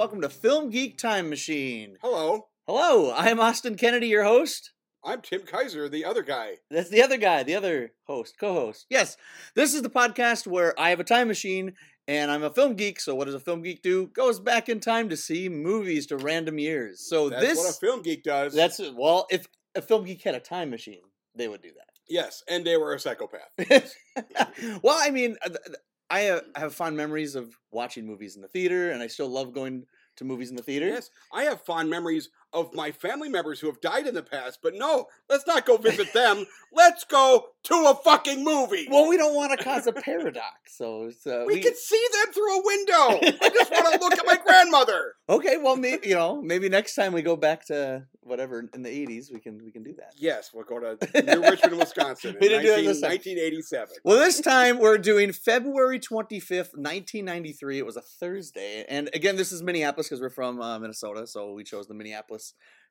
welcome to Film Geek Time Machine. Hello, Hello, I'm Austin Kennedy, your host. I'm Tim Kaiser, the other guy. That's the other guy, the other host, co-host. Yes, this is the podcast where I have a time machine and I'm a film geek. So what does a film geek do? Goes back in time to see movies to random years. So That's this what a film geek does. that's well, if a film geek had a time machine, they would do that. yes, and they were a psychopath. well, I mean, uh, I uh, have fond memories of watching movies in the theater, and I still love going to movies in the theater. Yes, I have fond memories of my family members who have died in the past, but no, let's not go visit them. Let's go to a fucking movie. Well, we don't want to cause a paradox, so it's, uh, we, can see them through a window. I just want to look at my grandmother. Okay, well, maybe you know, maybe next time we go back to whatever in the '80s, we can we can do that. Yes, we'll go to New Richmond, Wisconsin We in didn't do this 1987. Well, this time we're doing February 25th, 1993. It was a Thursday, and again, this is Minneapolis because we're from uh, Minnesota, so we chose the Minneapolis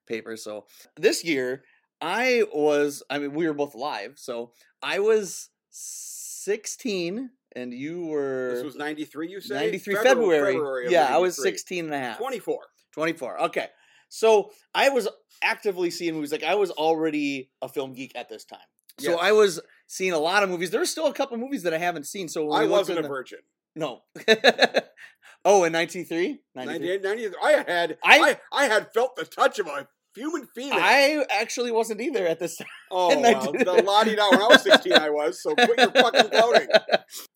paper. So this year, I was, I mean, we were both alive, so I was 16, and you were This was 93, you say? 93 February. February yeah, I was 93. 16 and a half. 24. 24. Okay. So I was actively seeing movies. Like I was already a film geek at this time. So Yes. I was seeing a lot of movies. There's still a couple movies that I haven't seen. So I wasn't a the- virgin. No. oh, in 93? 93. 98, 90, I had I- I, I had felt the touch of a human female. I actually wasn't either at this time. oh, well, the di da. When I was 16, I was. So quit your fucking gloating.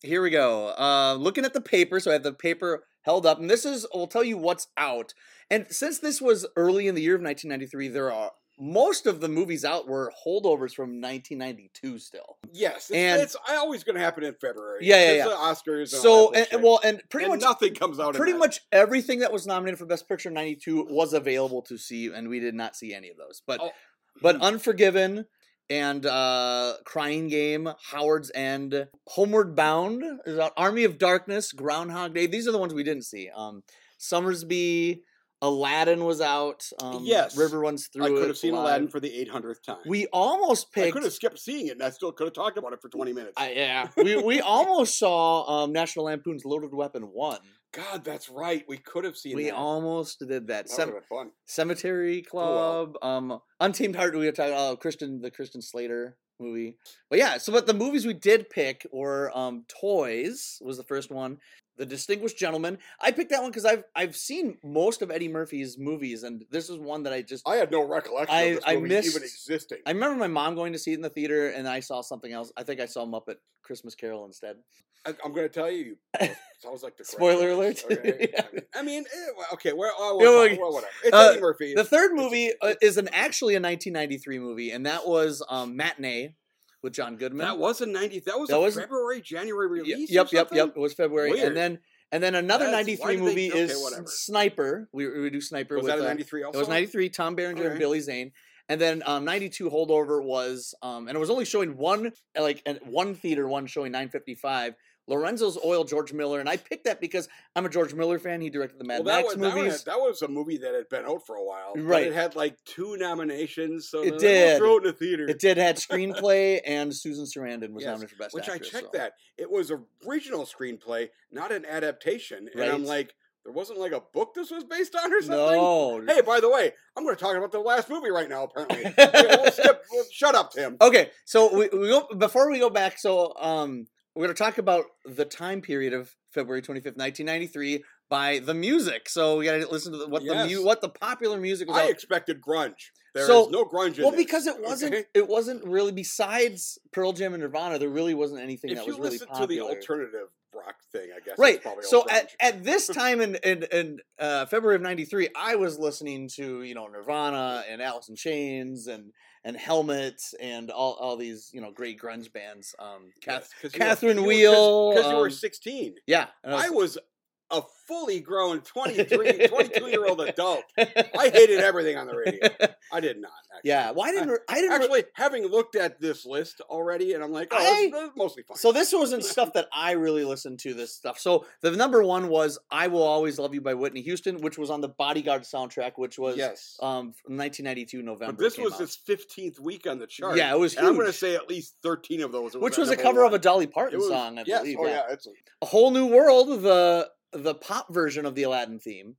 Here we go. Uh, looking at the paper, so I have the paper held up, and this is will tell you what's out. And since this was early in the year of 1993, there are most of the movies out were holdovers from 1992 still. Yes, it's, And- it's always going to happen in February. Yeah, yeah, It's yeah. the Oscars. So, that and, well, and pretty And much nothing comes out. in pretty much everything that was nominated for Best Picture in '92 was available to see, and we did not see any of those. But Oh. but Hmm. Unforgiven and uh, Crying Game, Howard's End, Homeward Bound, is out, Army of Darkness, Groundhog Day. These are the ones we didn't see. Um, Sommersby, Aladdin was out. Um, Yes. River runs through. I could have seen live. Aladdin for the 800th time. We almost picked. I could have skipped seeing it, and I still could have talked about it for 20 minutes. I- yeah, we we almost saw um, National Lampoon's Loaded Weapon one. God, that's right. We could have seen We that. almost did that. that Sem- would have been fun. Cemetery Oh. Club, um, Untamed Heart. We were talking about Christian, the Christian Slater movie. But yeah, so but the movies we did pick were um, Toys was the first one. The Distinguished Gentleman. I picked that one because I've I've seen most of Eddie Murphy's movies, and this is one that I just I had no recollection I- of this I missed- even existing. I remember my mom going to see it in the theater, and I saw something else. I think I saw Muppet Christmas Carol instead. I, I'm going to tell you, you sounds like the Spoiler alert. Okay? Yeah. I mean, eh, okay, oh, well, well, well, whatever. It's uh, Eddie Murphy. The third It's- movie uh, is an actually a 1993 movie, and that was um, Matinee with John Goodman. that was a 90. That was That a was- February, January Yep, release. Yep, yep, yep. It was February, Weird. and then and then another '93 why they- movie is. Sniper. We, we do Sniper Was with that a uh, 93 it was '93. Tom Berenger and Billy Zane. And then um, '92 holdover was, um, and it was only showing one, like, one theater, one showing 9:55. Lorenzo's Oil, George Miller, and I picked that because I'm a George Miller fan. He directed the Mad Well, that Max was, movies. that was a movie that had been out for a while. but Right. it had like two nominations. So It did. Throw it in the theater. It did had screenplay, and Susan Sarandon was Yes, nominated for best Which I checked so. that. It was original screenplay, not an adaptation. And I'm like, there wasn't like a book this was based on or something? No. Hey, by the way, I'm going to talk about the last movie right now. Apparently, we'll skip, we'll- shut up, Tim. Okay, so we, we go before we go back. So um, we're going to talk about the time period of February twenty fifth, nineteen ninety three, by the music. So we got to listen to the, what the mu- what the popular music was. I out- expected grunge. There's So- no grunge in well, this, because it wasn't okay? it wasn't really besides Pearl Jam and Nirvana, there really wasn't anything If that was really listen popular. to the alternative rock thing, I guess. Right. Probably So at, at this time in in, in uh, February of '93, I was listening to you know Nirvana and Alice in Chains and and helmets and all, all these you know great grunge bands. Um, Kath, Yes, 'cause you were- Catherine you were- Wheel, because you were um, 16. yeah, I I was a fully grown 23, 22 year old adult. I hated everything on the radio. I did not. Actually. yeah, why didn't I didn't Actually, having looked at this list already, and I'm like, oh, I- this, this is mostly fine. So this wasn't stuff that I really listened to. This stuff. So the number one was "I Will Always Love You" by Whitney Houston, which was on the Bodyguard soundtrack, which was yes, um 1992 November. but this was out. its 15th week on the chart. Yeah, it was I'm going to say at least 13 of those. which was a cover of a Dolly Parton was- song, I yes, believe. oh yeah. yeah, it's a, A whole new world. The the pop version of the Aladdin theme,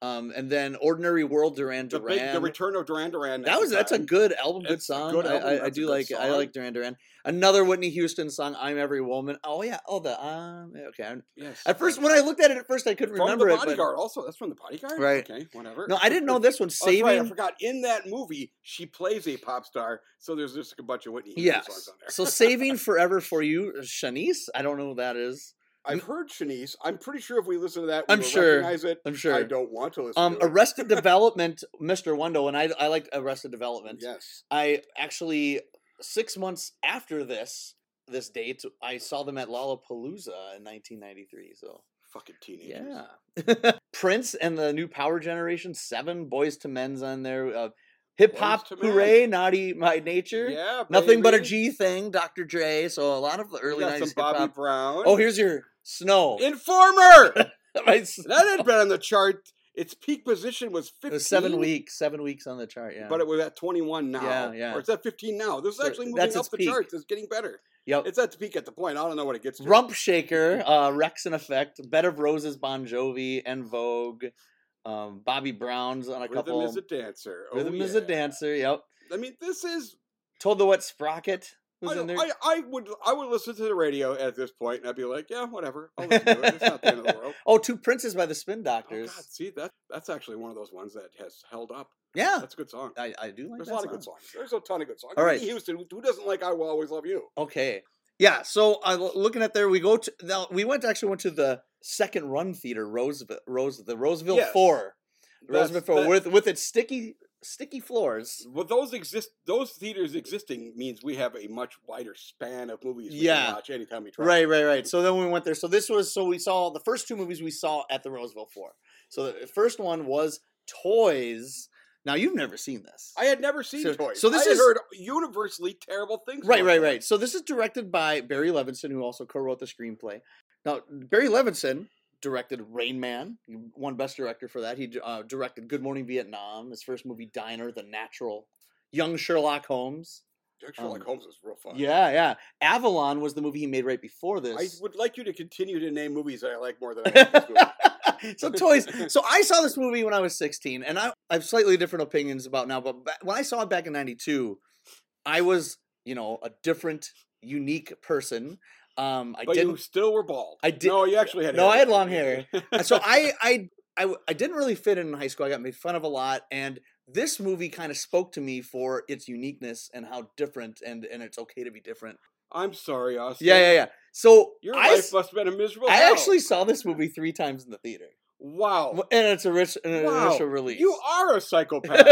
um, and then Ordinary World Duran The, Duran. big, the return of Duran Duran. that was that's a good album, good It's song. good I- album, I, I, a do like I like Duran Duran. Another Whitney Houston song, "I'm Every Woman." Oh yeah, oh the um okay. I'm- Yes. At first, when I looked at it at first, I couldn't from remember the it. But, bodyguard, also that's from the bodyguard. Right. Okay, whatever. no, I didn't know this one. Oh, Saving. right. I forgot. In that movie, she plays a pop star, so there's just a bunch of Whitney Houston songs on there. so saving forever for you, Shanice. I don't know who that is. I've heard Shanice. I'm pretty sure if we listen to that, we I'm sure. recognize it. I'm sure. I don't want to listen Um, to it. Arrested Development, Mr. Wendal, and I I liked Arrested Development. Yes. I actually six months after this this date, I saw them at Lollapalooza in 1993. So Fucking teenagers. yeah, Prince and the new Power Generation, seven Boyz II Men's on there. Uh, Hip hop, II Men. hooray, Naughty by Nature. Yeah. Nothing but a G thing, Dr. Dre. So a lot of the early got 90s some hip Bobby. Brown. Oh, here's your snow. Informer. That had been on the chart. Its peak position was 15. it was seven weeks, seven weeks on the chart. Yeah, But it was at 21 now. Yeah, yeah. Or it's at 15 now. This is actually moving that's up the peak. charts. It's getting better. yep. It's at the peak at the point. I don't know what it gets to. Rump Shaker, uh, Wreckx-N-Effect, Bed of Roses, Bon Jovi, and Vogue. Um, Bobby Brown's on a Rhythm couple. Rhythm is a dancer. Oh, Rhythm is a dancer. Yep. I mean, this is. Toad the Wet Sprocket I. I, I would I would listen to the radio at this point and I'd be like, yeah, whatever. I'll listen to it. It's not the end of the world. oh, Two Princes by the Spin Oh Doctors. God, see that that's actually one of those ones that has held up. yeah, That's a good song. I, I do like There's that a lot song. of good songs. There's a ton of good songs. All right. Houston, who doesn't like "I Will Always Love You"? Okay. Yeah, so uh, looking at there, we go to now. We went actually went to the second run theater, Roseville, Rose, the Roseville Yes. Four, Roseville Four, that- with with its sticky sticky floors. Well, those exist. Those theaters existing means we have a much wider span of movies we Yeah. can watch anytime we try. Right, right, right. So then we went there. So this was so we saw the first two movies we saw at the Roseville Four. So the first one was Toys. Now you've never seen this. I had never seen So- Toys. so this I is- heard universally terrible things. Right, right, right. So this is directed by Barry Levinson, who also co-wrote the screenplay. Now Barry Levinson directed Rain Man. He won Best Director for that. He uh, directed Good Morning Vietnam. His first movie, Diner, The Natural, Young Sherlock Holmes. Jack Sherlock Um, Holmes was real fun. Yeah, yeah. Avalon was the movie he made right before this. I would like you to continue to name movies that I like more than I like this movie. so toys. So I saw this movie when I was 16, and I, I have slightly different opinions about now. But when I saw it back in '92, I was, you know, a different, unique person. Um, I But you didn't. still were bald. I did- No, you actually had. No, hair. I had long hair. So I, I, I, I didn't really fit in in high school. I got made fun of a lot, and this movie kind of spoke to me for its uniqueness and how different, and and it's okay to be different. I'm sorry, Austin. Yeah, yeah, yeah. So Your I, life must have been a miserable. I hell. actually saw this movie three times in the theater, Wow. And it's a rich, an Wow. initial release. You are a psychopath.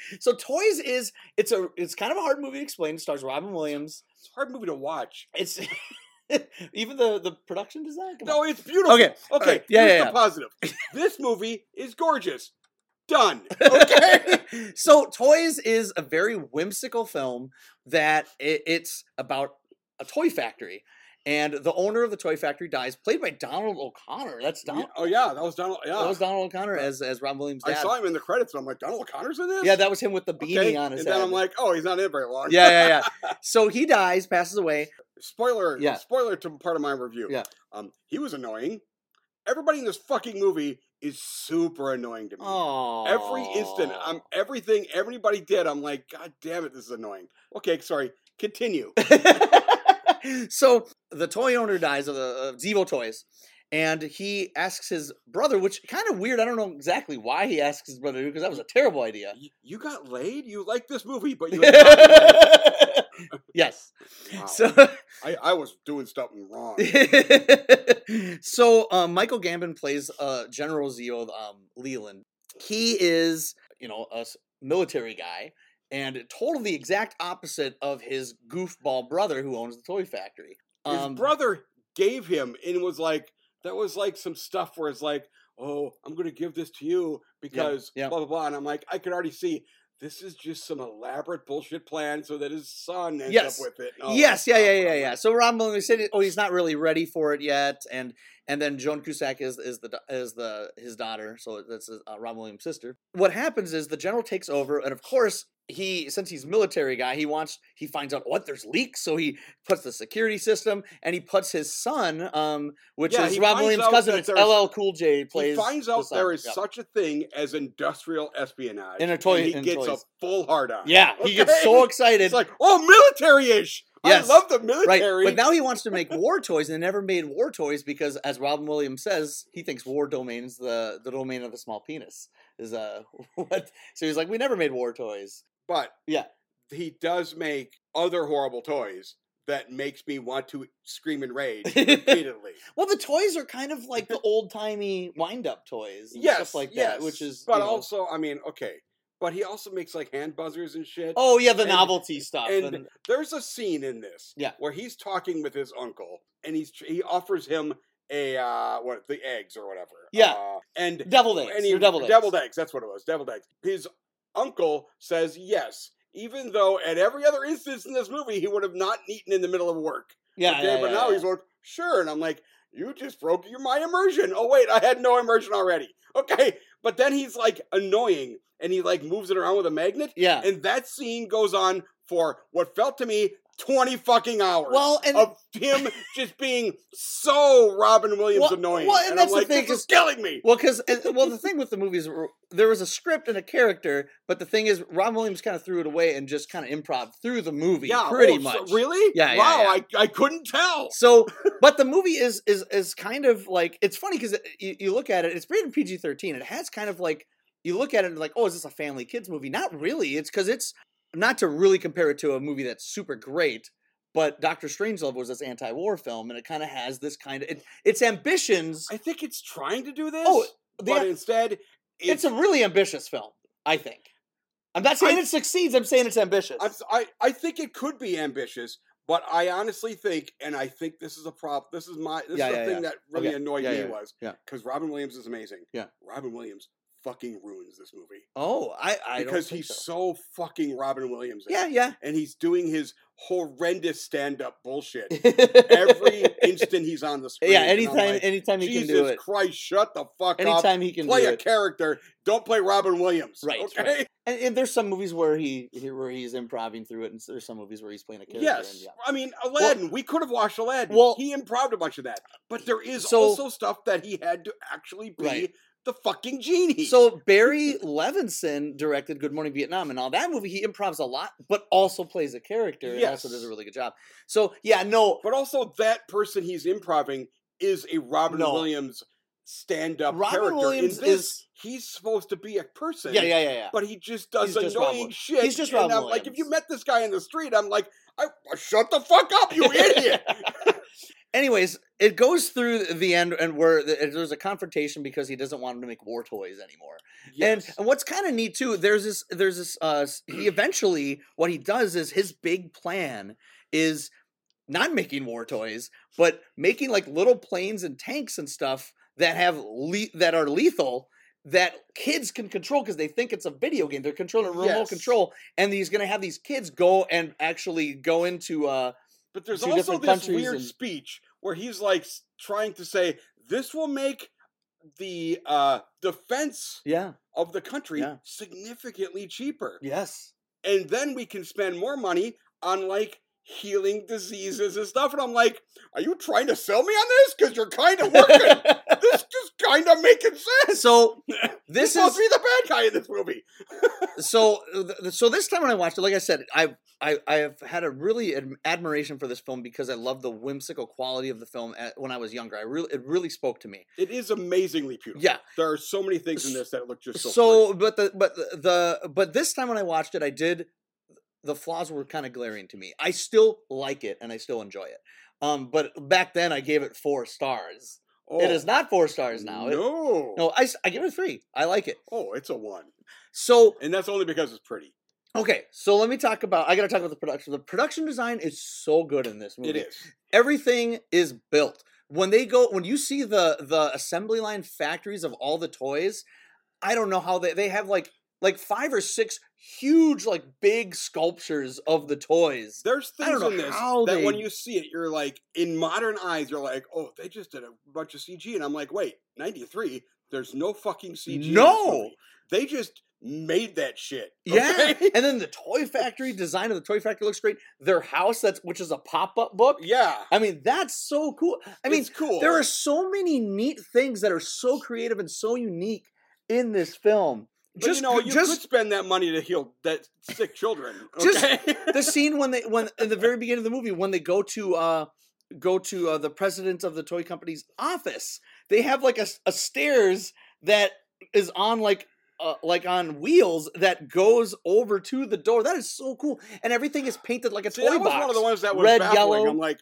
so Toys is it's a it's kind of a hard movie to explain. It stars Robin Williams. it's a hard movie to watch. It's even the the production design. Come No, on. it's beautiful. Okay, Okay. right. Yeah, yeah, yeah. positive. this movie is gorgeous. Done. Okay. so Toys is a very whimsical film that it, it's about a toy factory. And the owner of the toy factory dies, played by Donald O'Connor. That's Yeah, Donald. oh yeah, that was Donald. Yeah, That was Donald O'Connor as as Robin Williams' I saw him in the credits, and I'm like, Donald O'Connor's in this. Yeah, that was him with the beanie okay. on his and head. then I'm like, oh, he's not in very long. yeah, yeah, yeah. So he dies, passes away. Spoiler. Yeah. Spoiler to part of my review. Yeah. Um, he was annoying. Everybody in this fucking movie is super annoying to me. Oh, Every instant, I'm everything everybody did. I'm like, God damn it, this is annoying. Okay, sorry. Continue. so the toy owner dies of the uh, Zevo Toys, and he asks his brother, which kind of weird. I don't know exactly why he asks his brother because that was a terrible idea. You got laid. You like this movie, but you. yes. Wow. So. I, I was doing something wrong. so um, Michael Gambon plays uh, General Zevo um, Leland. He is, you know, a military guy, and total the exact opposite of his goofball brother who owns the toy factory. His Um, brother gave him and was like, that was like some stuff where it's like, oh, I'm gonna give this to you because yeah. blah blah blah. And I'm like, I could already see this is just some elaborate bullshit plan so that his son ends Yes. up with it. yes, yeah, yeah, yeah, yeah. So Robin Williams said, "Oh, he's not really ready for it yet," and and then Joan Cusack is is the is the his daughter, so that's uh, Robin Williams' sister. What happens is the general takes over, and of course, he since he's military guy, he wants he finds out what there's leaks, so he puts the security system and he puts his son, um, which Yeah, is he Robin Williams' cousin. It's LL Cool J plays. he finds out son. there is such a thing as industrial espionage. In a toy- and he gets toys. a full hard on. Yeah, he gets so excited. It's like, oh, military-ish. Yes. I love the military. Right, but now he wants to make war toys, and they never made war toys because, as Robin Williams says, he thinks war domain is the the domain of the small penis. Is uh what? So he's like, we never made war toys. but Yeah. he does make other horrible toys that makes me want to scream and rage repeatedly. Well, the toys are kind of like the old timey wind up toys, and yes, stuff like yes. that, which is. But you know- also, I mean, okay. But he also makes like hand buzzers and shit. oh yeah, the and- novelty stuff. and and- there's a scene in this Yeah. where he's talking with his uncle and he's he offers him a uh what the eggs or whatever Yeah. uh, and deviled eggs. and he, deviled, deviled eggs. eggs that's what it was deviled eggs his uncle says yes even though at every other instance in this movie he would have not eaten in the middle of work Yeah, okay, yeah, but yeah, now yeah. he's like sure and i'm like you just broke your my immersion oh wait i had no immersion already okay but then he's like annoying and he like moves it around with a magnet yeah. and that scene goes on for what felt to me 20 fucking hours Well, and of him just being so Robin Williams Well- annoying. well, and and that's I'm the like, thing this is killing me. Well, because well, the thing with the movies, there was a script and a character, but the thing is, Robin Williams kind of threw it away and just kind of improv through the movie, Yeah, pretty oh, so- much. really? Yeah, yeah, Wow, yeah. I, I couldn't tell. So, but the movie is is is kind of like it's funny because you, you look at it, it's rated PG thirteen. It has kind of like you look at it and like, oh, is this a family kids movie? Not really. It's because it's not to really compare it to a movie that's super great. But Doctor Strangelove was this anti-war film, and it kind of has this kind of it, its ambitions. I think it's trying to do oh, this, Oh, the- but instead, it's a really ambitious film. I think. I'm not saying I- it succeeds. I'm saying it's ambitious. I'm s- I, I think it could be ambitious, but I honestly think, and I think this is a problem. This is my this Yeah, is the yeah, thing yeah. that oh, really Okay. annoyed me was yeah. because Robin Williams is amazing. Yeah. Robin Williams fucking ruins this movie oh, I, I don't because he's so. so fucking Robin Williams. it. yeah, yeah. and he's doing his horrendous stand-up bullshit every instant he's on the screen. yeah, anytime, like, anytime he Jesus can do it. Christ, shut the fuck up. Anytime he can Play a it. character. Don't play Robin Williams. Right, Okay. right. And, and there's some movies where he he- where he's improvising through it, and there's some movies where he's playing a character. Yes, And, yeah. I mean Aladdin. we could have watched Aladdin. Well- he improved a bunch of that, but there is So- also stuff that he had to actually be Right. The fucking genie. So Barry Levinson directed Good Morning Vietnam, and all that movie he improvs a lot, but also plays a character and also does a really good job. So yeah, no, but also that person he's improving is a Robin No. Williams stand-up Robin character. Williams In this, is- he's supposed to be a person. yeah, yeah, yeah, yeah. But he just does He's just annoying Wi- shit. he's just Robin I'm like, if you met this guy in the street, I'm like, I, shut the fuck up, you idiot. Anyways, it goes through the end, and where there's a confrontation because he doesn't want him to make war toys anymore. Yes. And and what's kind of neat too, there's this there's this uh he eventually what he does is his big plan is not making war toys, but making like little planes and tanks and stuff that have le- that are lethal that kids can control because they think it's a video game. They're controlling remote Yes. control, and he's gonna have these kids go and actually go into uh But there's two also this weird and- speech where he's like trying to say this will make the uh, defense yeah of the country Yeah. significantly cheaper, yes and then we can spend more money on like healing diseases and stuff. And I'm like, are you trying to sell me on this? Because you're kind of working. kind of making sense. so This supposed is to be the bad guy in this movie. so so this time when I watched it, like I said, I I I have had a really ad- admiration for this film because I love the whimsical quality of the film at, when I was younger. I really it really spoke to me. It is amazingly beautiful. Yeah. there are so many things in this that look just so. So, pretty. but the but the, the but this time when I watched it, I did the flaws were kind of glaring to me. I still like it and I still enjoy it. Um, but back then I gave it four stars. It oh. is Oh, not four stars now. It- No, I, I give it three. I like it. Oh, it's a one, So and that's only because it's pretty. okay, so let me talk about. I got to talk about the production. The production design is so good in this movie. It is. everything is built when they go when you see the the assembly line factories of all the toys i don't know how they they have like like five or six huge like big sculptures of the toys There's things in this that when you see it, you're like, in modern eyes, you're like, oh, they just did a bunch of CG, and I'm like, wait, '93. There's no fucking CG. in this No! movie. they just made that shit. Yeah, okay? and then the toy factory design of the toy factory looks great. Their house, that's which is a pop up book. yeah. I mean, that's so cool. I mean, it's cool. there are so many neat things that are so creative and so unique in this film. But just you know, you just could spend that money to heal that sick children. Just Okay? the scene when they when in the very beginning of the movie when they go to uh go to uh, the president of the toy company's office they have like a stairs that is on like uh, like on wheels that goes over to the door that is so cool and everything is painted like a See, toy that was box one of the ones that was Red, baffling. yellow. I'm like,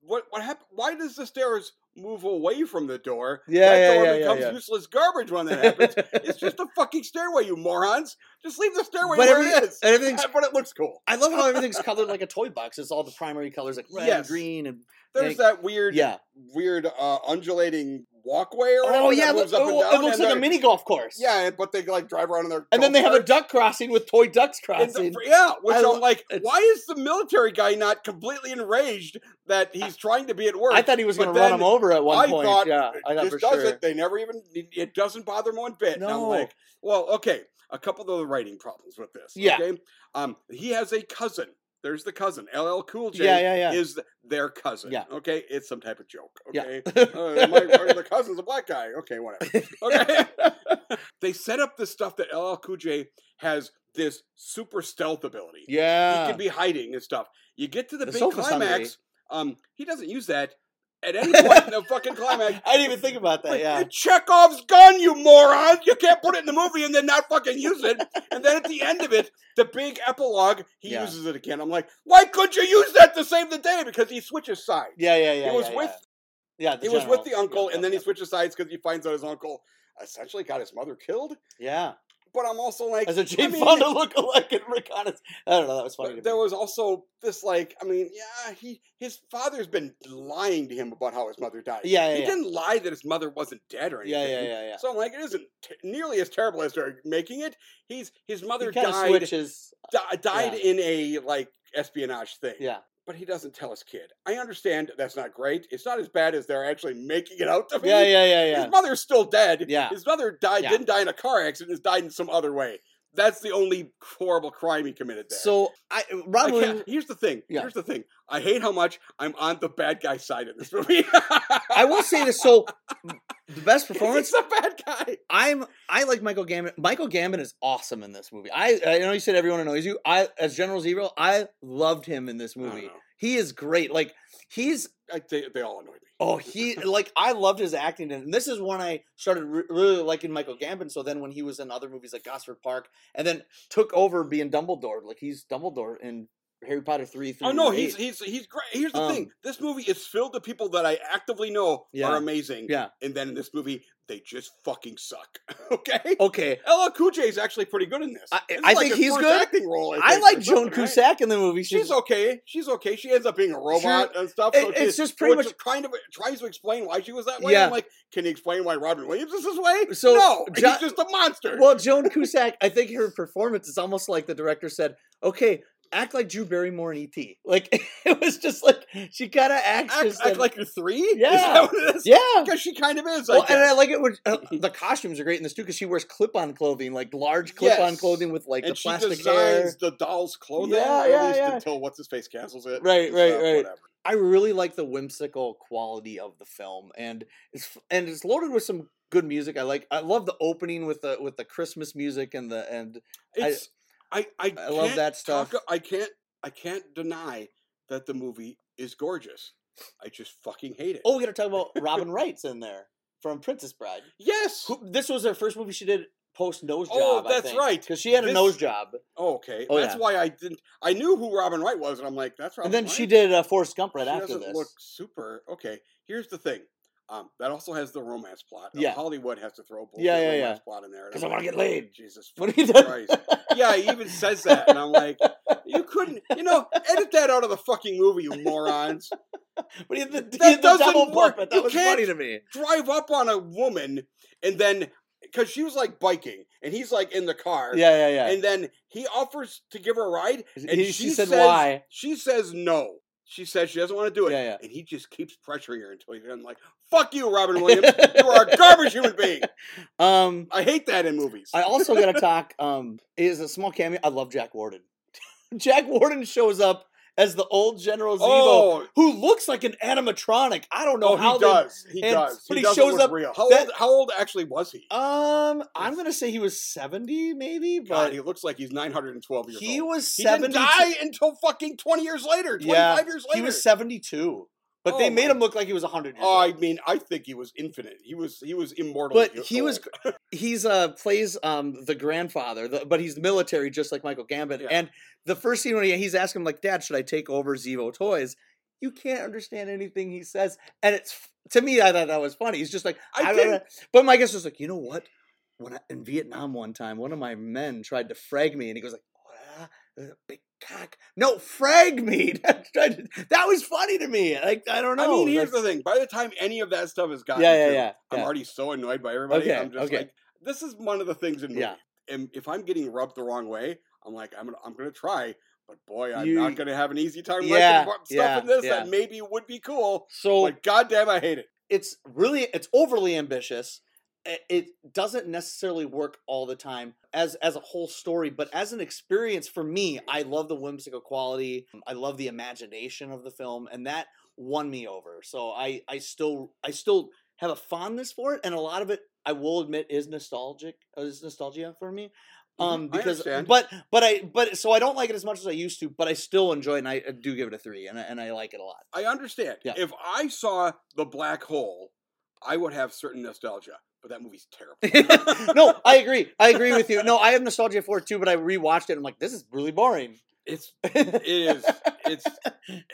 what? What happened? Why does the stairs move away from the door? Yeah, that yeah, door yeah, becomes yeah. useless garbage when that happens. it's just a fucking stairway, you morons. Just leave the stairway But where it is. and everything's- but it looks cool. i love how everything's colored like a toy box it's all the primary colors like red and green and There's that weird, yeah weird uh, undulating walkway or oh yeah looks, up and oh, down. it looks like a mini golf course Yeah, but they like drive around in their. and then they have a duck crossing with toy ducks And the- crossing yeah, which I, i'm like, why is the military guy not completely enraged that he's trying to be at work? I thought he was going to run him over at one I point. thought yeah, I thought this sure. it. They never even. It, doesn't bother them one bit. And I'm No. like, well, okay. A couple of the writing problems with this. Yeah. Okay. Um, he has a cousin. There's the cousin. LL Cool J Yeah, yeah, yeah. is their cousin. Yeah. Okay. It's some type of joke. Yeah. Okay. uh, my, the cousin's a black guy. Okay, whatever. Okay. they set up the stuff that LL Cool J has this super stealth ability. Yeah. He can be hiding and stuff. You get to the, The big sundry. climax. Um, he doesn't use that at any point in the fucking climax. I didn't even think about that. Yeah. Chekhov's gun, you moron! You can't put it in the movie and then not fucking use it. And then at the end of it, the big epilogue, he Yeah. uses it again. I'm like, why couldn't you use that to save the day? Because he switches sides. Yeah, yeah, yeah. he was yeah, with Yeah, yeah was with the uncle, and then he switches sides because he finds out his uncle essentially got his mother killed. Yeah. But I'm also like, As a Jane mean, Fonda look-alike in Reconnaissance. I don't know. That was funny. There was also this like I mean yeah he his father's been lying to him about how his mother died. Yeah, yeah, he yeah. didn't lie that his mother wasn't dead or anything. Yeah, yeah, yeah, yeah. So I'm like, it isn't t- nearly as terrible as they're making it. He's his mother he died switches. di- died in a like espionage thing. Yeah. But he doesn't tell his kid. I understand that's not great. It's not as bad as they're actually making it out to be. Yeah, yeah, yeah, yeah. His mother's still dead. Yeah. His mother died Yeah. didn't die in a car accident, has died in some other way. That's the only horrible crime he committed there. So I I Williams. here's the thing. Yeah. Here's the thing. I hate how much I'm on the bad guy side in this movie. I will say this. So the best performance. He's the bad guy. I'm I like Michael Gambon. Michael Gambon is awesome in this movie. I I know you said everyone annoys you. I as General Zevo, I loved him in this movie. He is great. Like he's I, they, they all annoy me. oh he like I loved his acting. And this is when I started re- really liking Michael Gambon. So then when he was in other movies like Gosford Park, and then took over being Dumbledore. Like he's Dumbledore in Harry Potter three. Oh through no, he's he's he's great. Here's the Um, thing: this movie is filled with people that I actively know Yeah. are amazing. yeah And then in this movie, they just fucking suck. okay. okay. LL Cool is actually pretty good in this. I- This I like think he's good. Acting role. I, I like Joan something, right? Cusack in the movie. She's okay. She's okay. She ends up being a robot and stuff. It- it's just pretty much- kind of tries to explain why she was that way. Yeah. I'm like, can you explain why Robin Williams is this way? So, no, Jo- he's just a monster. Well, Joan Cusack, I think her performance is almost like the director said, "Okay, act like Drew Barrymore in ET." Like it was just like she kind of acts act, act and- like you're three. Is Yeah. that what it is? yeah. Because she kind of is. I and I like it when uh, the costumes are great in this too because she wears clip-on clothing, like large clip-on Yes. clothing with like and the she plastic designs hair. the doll's clothing. Yeah, yeah, at least yeah. until what's his face cancels it. Right, right, stuff, right. Whatever. I really like the whimsical quality of the film, and it's and it's loaded with some good music. I like. I love the opening with the with the Christmas music and the and I- It's I I, I love that stuff. talk- I can't I can't deny that the movie is gorgeous. I just fucking hate it. oh, we got to talk about Robin Wright's in there from Princess Bride. yes. Who, this was her first movie she did post nose job. Oh, that's right. Because she had a This- nose job, Oh, okay. Oh, that's yeah. why I didn't. I knew who Robin Wright was, and I'm like, that's Robin and then Wright? she did uh, Forrest Gump right she after doesn't this. look super. Okay, here's the thing. Um, that also has the romance plot. Now, Yeah. Hollywood has to throw a Yeah, yeah, yeah. romance plot in there. and 'Cause I'm I wanna get laid. Jesus What are you Christ. Yeah, he even says that, and I'm like, you couldn't, you know, edit that out of the fucking movie, you morons. but he the, he That the doesn't double work. That You was funny to me. Drive up on a woman, and then because she was like biking, and he's like in the car. Yeah, yeah, yeah. And then he offers to give her a ride, and He- she, she said says, why. She says no. She says she doesn't want to do it, Yeah, yeah. and he just keeps pressuring her until he's like, "Fuck you, Robin Williams. you are a garbage human being." Um, I hate that in movies. I also got to talk. Um, is a small cameo. I love Jack Warden. Jack Warden shows up as the old General Zevo, oh, who looks like an animatronic. I don't know oh, how he they- does. He and- does. but he doesn't shows up- Real. How that- old? How old actually was he? Um, I'm gonna say he was 70, maybe, God, but he looks like he's 912 years he old. was He didn't die until fucking 20 years later. 25 Yeah, years later. He was 72, but they Oh made my- him look like he was 100 years Oh, I mean, I think he was infinite. He was he was immortal. But he was he's uh plays um the grandfather, the, but he's military just like Michael Gambon. Yeah. And the first scene when he, he's asking him like, "Dad, should I take over Zevo Toys?" You can't understand anything he says, and it's to me I thought that was funny. He's just like, I I, didn't- but my guess was like, you know what? When I, in Vietnam one time, one of my men tried to frag me, and he goes like, "Ah, there's a big cock." No, frag me. That was funny to me. Like I don't know. I mean, here's the thing. By the time any of that stuff is gotten Yeah, yeah, to, yeah, I'm yeah. already so annoyed by everybody. Okay, I'm just okay. like, this is one of the things in movies. Yeah. And if I'm getting rubbed the wrong way, I'm like, I'm gonna, I'm gonna try. But boy, I'm You- not gonna have an easy time Yeah, stuff yeah, in this yeah. that maybe would be cool. so But goddamn, I hate it. it's really it's overly ambitious it doesn't necessarily work all the time as as a whole story but as an experience for me i love the whimsical quality i love the imagination of the film and that won me over so i i still i still have a fondness for it and a lot of it i will admit is nostalgic is nostalgia for me Mhm, um because but but i but so i don't like it as much as i used to but i still enjoy it and i, I do give it a three and I, and I like it a lot I understand. Yeah. If I saw the black hole, I would have certain nostalgia. But that movie's terrible. no, I agree. I agree with you. No, I have nostalgia for it too, but I rewatched it. and I'm like, this is really boring. It's it is it's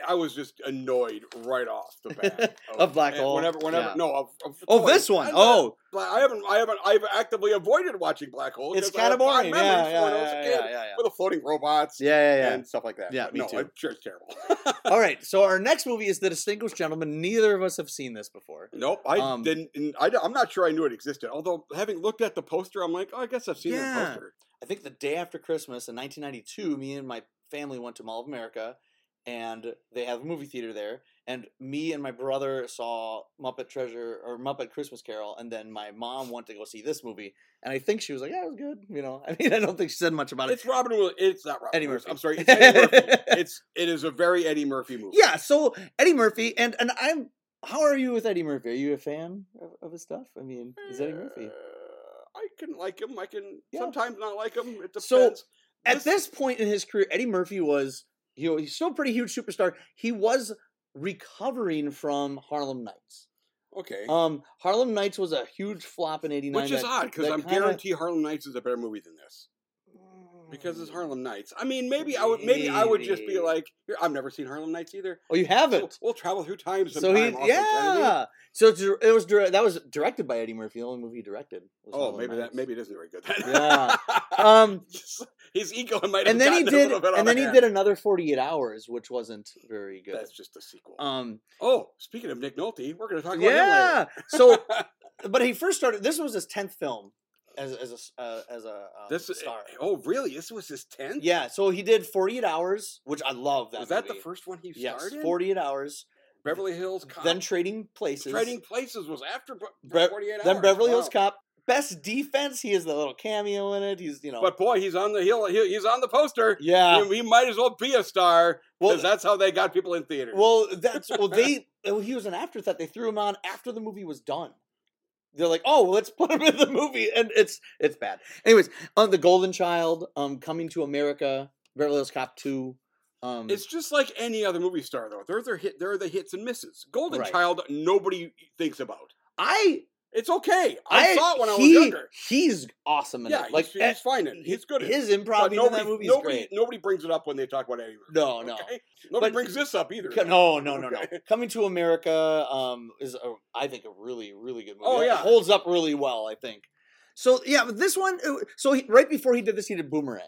I was just annoyed right off the bat Of Black Hole? Whenever, whenever, Yeah. no, of, of oh, this one. Uh, Oh, I haven't, I haven't, I've actively avoided watching Black Hole. It's kind of boring. Yeah, yeah, from when I was a yeah, yeah, yeah, with the floating robots Yeah, yeah, yeah. and stuff like that. Yeah, But me no, too. I'm sure it's terrible. All right. So our next movie is The Distinguished Gentleman. Neither of us have seen this before. Nope, I Um, didn't. and I, am not sure I knew it existed. Although having looked at the poster, I'm like, oh, I guess I've seen Yeah. the poster. I think the day after Christmas in 1992, me and my family went to Mall of America, and they have a movie theater there. And me and my brother saw Muppet Treasure or Muppet Christmas Carol, and then my mom went to go see this movie. And I think she was like, "Yeah, it was good." You know, I mean, I don't think she said much about it. It's Robin Williams. It's not Robin Eddie Williams. Murphy. I'm sorry. It's Eddie Murphy. It's it is a very Eddie Murphy movie. Yeah, so Eddie Murphy, and and I'm. How are you with Eddie Murphy? Are you a fan of, of his stuff? I mean, is Eddie Murphy? Uh, I can like him. I can Yeah. sometimes not like him. It depends. So, At this point in his career, Eddie Murphy was, you know, he's still a pretty huge superstar. He was recovering from Harlem Nights. okay, Um, Harlem Nights was a huge flop in '89. which is that- odd because I'm kinda- guarantee Harlem Nights is a better movie than this because it's Harlem Nights. I mean, maybe I would maybe I would just be like, I've never seen Harlem Nights either. Oh, you haven't. we'll travel through time So, he, yeah. So it was that was directed by Eddie Murphy. The only movie he directed. Oh, Harlem maybe that Nights. maybe it isn't very good. Then. Yeah. Um, his ego might have and then he did, little bit out and then he hand. did another 48 Hours, which wasn't very good. That's just a sequel. Um, oh, speaking of Nick Nolte, we're going to talk about him yeah. later. So, but he first started. This was his tenth film as as a uh, as a um, this is star. oh really? This was his tenth. Yeah. So he did 48 Hours, which I love. That was that the first one he Yes, starred in? 48 Hours. Beverly Hills Cop. Then Trading Places. Trading Places was after Be- Bre- 48 Hours. Then Beverly Hills Cop. Best defense. He has the little cameo in it. He's you know. But boy, he's on the hill. He, he's on the poster. yeah. he, he might as well be a star Well, because that's how they got people in theaters. Well, that's well. They well, he was an afterthought. They threw him on after the movie was done. They're like, oh, well, let's put him in the movie, and it's it's bad. Anyways, on the Golden Child, um, Coming to America, Beverly Hills Cop two, um, It's just like any other movie star, though. They're their hit. there are the hits and misses. Golden Right. Child, nobody thinks about. I It's okay. I, saw it when I was younger. He's awesome in Yeah, it. Like he's, eh, he's fine in it. He's good in it. His improv But in that movie is nobody, great. nobody brings it up when they talk about Eddie Murphy. No, no. Okay? Nobody But- brings this up either. No, no, no, no. Okay. Coming to America um, is, a, I think, a really, really good movie. Oh, It yeah. holds up really well. I think. So yeah, but this one. uh, So he, right before he did this, he did Boomerang,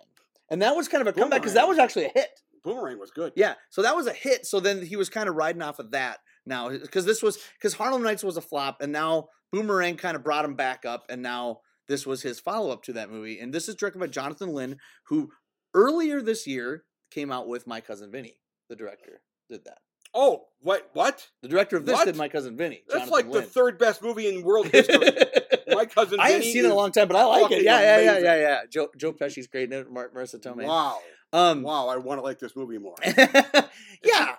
and that was kind of a comeback because that was actually a hit. Boomerang was good. Yeah, so that was a hit. So then he was kind of riding off of that now eh, because this was because Harlem Nights was a flop, and now Boomerang kind of brought him back up, and now this was his follow up to that movie, and this is directed by Jonathan Lynn, who earlier this year came out with My Cousin Vinny. The director did that. Oh, what? What? The director of this What? did My Cousin Vinny. That's Jonathan like the third best movie in world history. My cousin. Vinny I haven't seen it in a long time, but I like it. Yeah, yeah, yeah, yeah, yeah. Joe Joe Pesci's great in it. Mar- Marisa Tomei. Wow. Um, Wow. I want to like this movie more. yeah.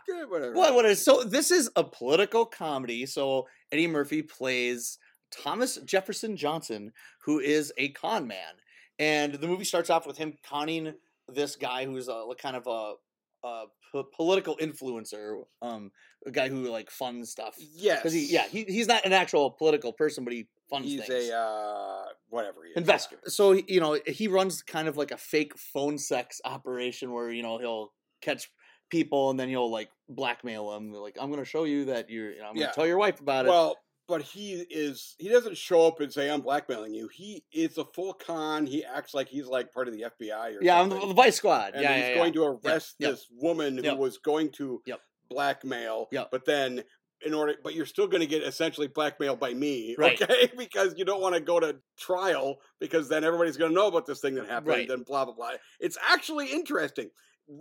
Eh, whatever. What? What is so? This is a political comedy. So Eddie Murphy plays Thomas Jefferson Johnson, who is a con man, and the movie starts off with him conning this guy who's a kind of a, a po- political influencer, um, a guy who like funds stuff. Yes. Because he, yeah, he, he's not an actual political person, but he funds He's things. a uh, whatever he is. investor. So you know he runs kind of like a fake phone sex operation where you know he'll catch people and then he'll like blackmail them. Like I'm going to show you that you're. You know, I'm going to Yeah. tell your wife about it. Well, but he is. He doesn't show up and say I'm blackmailing you. He is a full con. He acts like he's like part of the FBI or yeah, I'm the, the Vice Squad. and yeah, he's yeah, going yeah. to arrest yep. this woman who Yep. was going to Yep. blackmail. Yep. But then, in order, but you're still going to get essentially blackmailed by me, Right. okay? because you don't want to go to trial because then everybody's going to know about this thing that happened Right. and blah blah blah. It's actually interesting.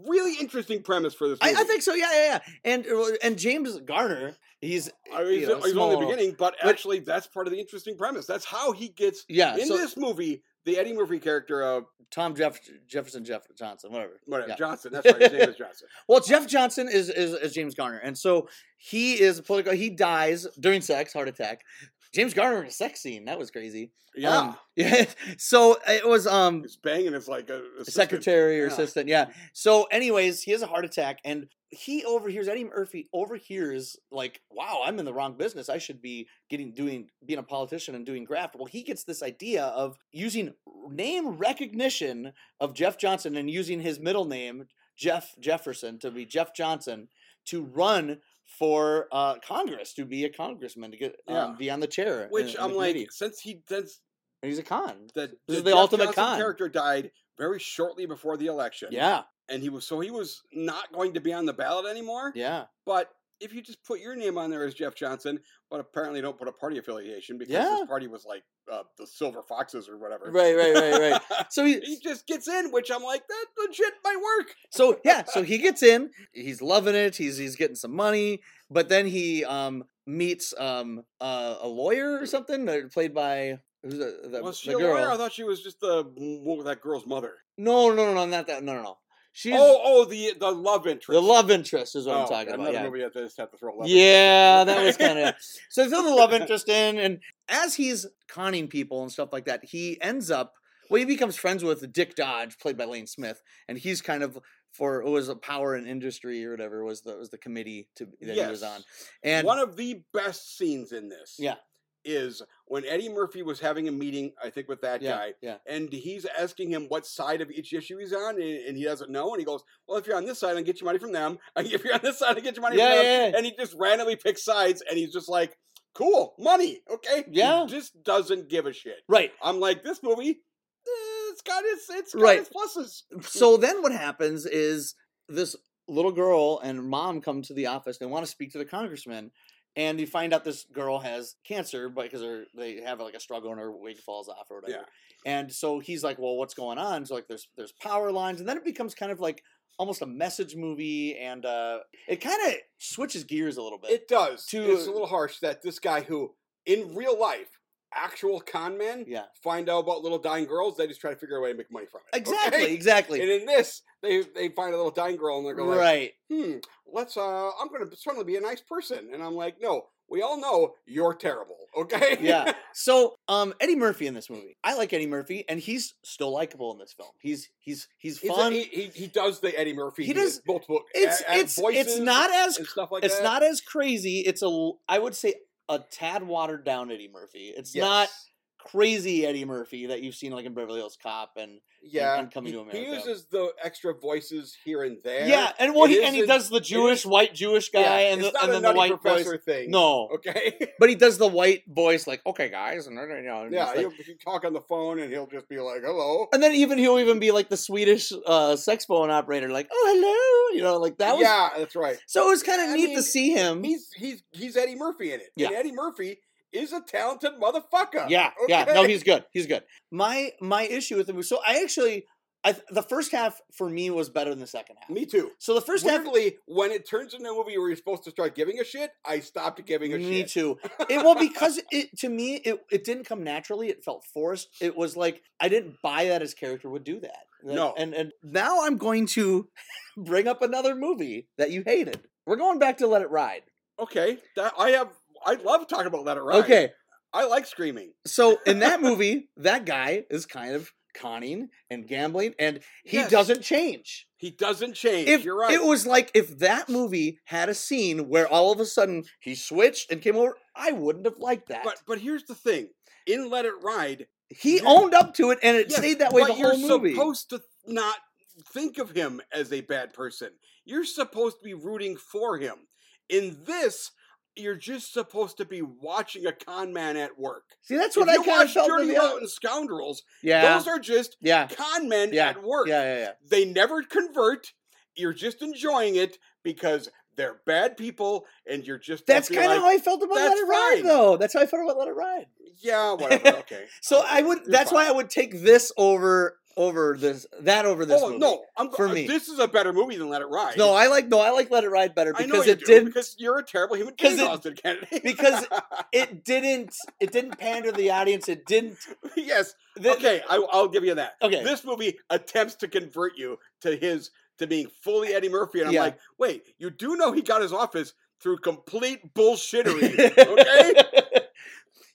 Really interesting premise for this. I, Movie. I think so. Yeah, yeah, yeah. And uh, and James Garner, he's I mean, he's, know, he's only the beginning, but, but- actually, that's part of the interesting premise. That's how he gets yeah. in so this movie. The Eddie Murphy character of Tom Jeff Jefferson Jeff Johnson, whatever. whatever Yeah. Johnson. That's right. His name is Johnson. Well, Jeff Johnson is, is is James Garner, and so he is a political. He dies during sex, heart attack. James Garner in a sex scene. That was crazy. Yeah, Um, yeah. So it was um he's banging his like a, a assistant. secretary or Yeah. assistant. Yeah. So, anyways, he has a heart attack, and he overhears Eddie Murphy overhears like, "Wow, I'm in the wrong business. I should be getting doing being a politician and doing graft." Well, he gets this idea of using name recognition of Jeff Johnson and using his middle name Jeff Jefferson to be Jeff Johnson to run for uh, Congress to be a congressman to get um, Yeah. be on the chair. Which in I'm the like, committee. since he since he's a con. the, This is the the Jeff ultimate Johnson con. character died very shortly before the election. Yeah, and he was so he was not going to be on the ballot anymore. yeah, But if you just put your name on there as Jeff Johnson, but apparently don't put a party affiliation because Yeah. his party was like uh, the Silver Foxes or whatever. right, right, right, right. So he, he just gets in, which I'm like, that legit might work. So yeah, so he gets in, he's loving it, he's he's getting some money, but then he um meets um uh, a lawyer or something, uh, played by who's the the, Was she the a girl? lawyer? I thought she was just the that girl's mother. No, no, no, no, not that. No, no, no. She's oh, oh, the the love interest. the love interest is what Oh, I'm talking about. Another Yeah. movie I just have to throw love. Yeah, that was kind of so. They throw the love interest in, and as he's conning people and stuff like that, he ends up. Well, he becomes friends with Dick Dodge, played by Lane Smith, and he's kind of for it was a power and industry or whatever was the was the committee to that he was on, and one of the best scenes in this. yeah, is when Eddie Murphy was having a meeting, I think, with that yeah, guy, yeah, and he's asking him what side of each issue he's on, and, and he doesn't know, and he goes, "Well, if you're on this side, I get you money from them. If you're on this side, I get you money Yeah, from them." And he just randomly picks sides, and he's just like, "Cool, money, okay." Yeah. he just doesn't give a shit. right. I'm like, this movie, eh, it's got its, it's got Right. its pluses. So then what happens is this little girl and mom come to the office. They want to speak to the congressman, and you find out this girl has cancer because they have like a struggle and her wig falls off or whatever. Yeah. And so he's like, "Well, what's going on?" So like, there's there's power lines, and then it becomes kind of like almost a message movie, and uh, it kind of switches gears a little bit. It does. To- it's a little harsh that this guy who, in real life, actual con men yeah, find out about little dying girls, they just try to figure out a way to make money from it. exactly, okay? exactly. And in this, they they find a little dying girl and they're going, like, right. "Hmm, let's. uh I'm going to suddenly be a nice person." And I'm like, "No, we all know you're terrible." Okay. yeah. So, um, Eddie Murphy in this movie, I like Eddie Murphy, and he's still likable in this film. He's he's he's He's a- fun. he, he he does the Eddie Murphy. He does- multiple. it's a- a- it's it's not as stuff like it's that. not as crazy. It's a I would say a tad watered down Eddie Murphy. It's not Yes. Crazy Eddie Murphy that you've seen like in Beverly Hills Cop and Yeah, and Coming he, to America. he uses the extra voices here and there. yeah, and well, It he, and he does the Jewish white Jewish guy Yeah, and the, and then the white professor voice. thing. No, Okay. but he does the white voice like okay guys and you know and yeah, like- he'll, he'll talk on the phone and he'll just be like, "Hello." and then even he'll even be like the Swedish uh, sex phone operator like oh hello you know like that was yeah, that's right. so it was kind of neat mean, to see him. He's he's he's Eddie Murphy in it. Yeah. And Eddie Murphy is a talented motherfucker. Yeah, yeah, no, he's good. He's good. My my issue with the movie. so I actually I, the first half for me was better than the second half. Me too. So the first half, when it turns into a movie where you're supposed to start giving a shit, I stopped giving a me shit. too. It well because it to me it it didn't come naturally. It felt forced. It was like I didn't buy that his character would do that. That- No. and and now I'm going to bring up another movie that you hated. We're going back to Let It Ride. Okay, that I have. I love talking about Let It Ride. Okay, I like screaming. so in that movie, that guy is kind of conning and gambling, and he Yes. doesn't change. He doesn't change. If You're right. it was like if that movie had a scene where all of a sudden he switched and came over, I wouldn't have liked that. but but here's the thing. In Let It Ride, he owned up to it, and it yes, stayed that way the you're whole movie. supposed to not think of him as a bad person. You're supposed to be rooting for him. In this, you're just supposed to be watching a con man at work. See, that's If what I you kind of watch felt. Dirty Rotten Scoundrels, Yeah, those are just yeah, con men yeah, at work. yeah, yeah, yeah. They never convert. You're just enjoying it because they're bad people, and you're just. That's kind of how I felt about Let It Ride, fine." though. That's how I felt about Let It Ride. Yeah, whatever. Okay. So I would. That's why. I would take this over over this that over this oh movie. no, I'm for uh, me. This is a better movie than Let It Ride. no, I like no, I like Let It Ride better because it do, didn't. because you're a terrible human being, it- Austin Kennedy. because it didn't. It didn't pander the audience. It didn't. yes, the- okay, I, I'll give you that. Okay. this movie attempts to convert you to his to being fully Eddie Murphy, and I'm Yeah. like, wait, you do know he got his office through complete bullshittery, okay?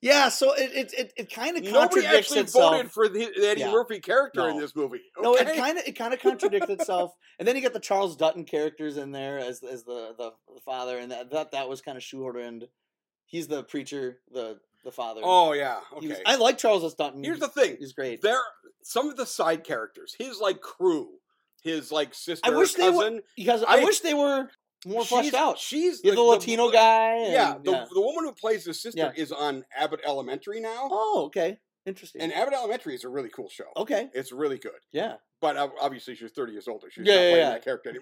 Yeah. So it it it, it kind of Nobody contradicts actually itself. voted for the, the Eddie Yeah. Murphy character in this movie. Okay? No, it kind of it kind of contradicts itself, and then you got the Charles Dutton characters in there as as the the, the father, and that that, that was kind of shoehorned. He's the preacher, the the father. Oh yeah, He was- okay. I like Charles S. Dutton. Here's the thing: he's great. there some of the side characters, his like crew, his like sister, wish they would- cousin, because I, I- wish they were more fleshed she's, out. She's have the Latino guy. and- Yeah, the, the woman who plays the sister Yeah. is on Abbott Elementary now, Oh, okay, interesting. and Abbott Elementary is a really cool show. okay, It's really good, yeah. but obviously she's 30 years older. She's Yeah, not yeah, playing yeah. that character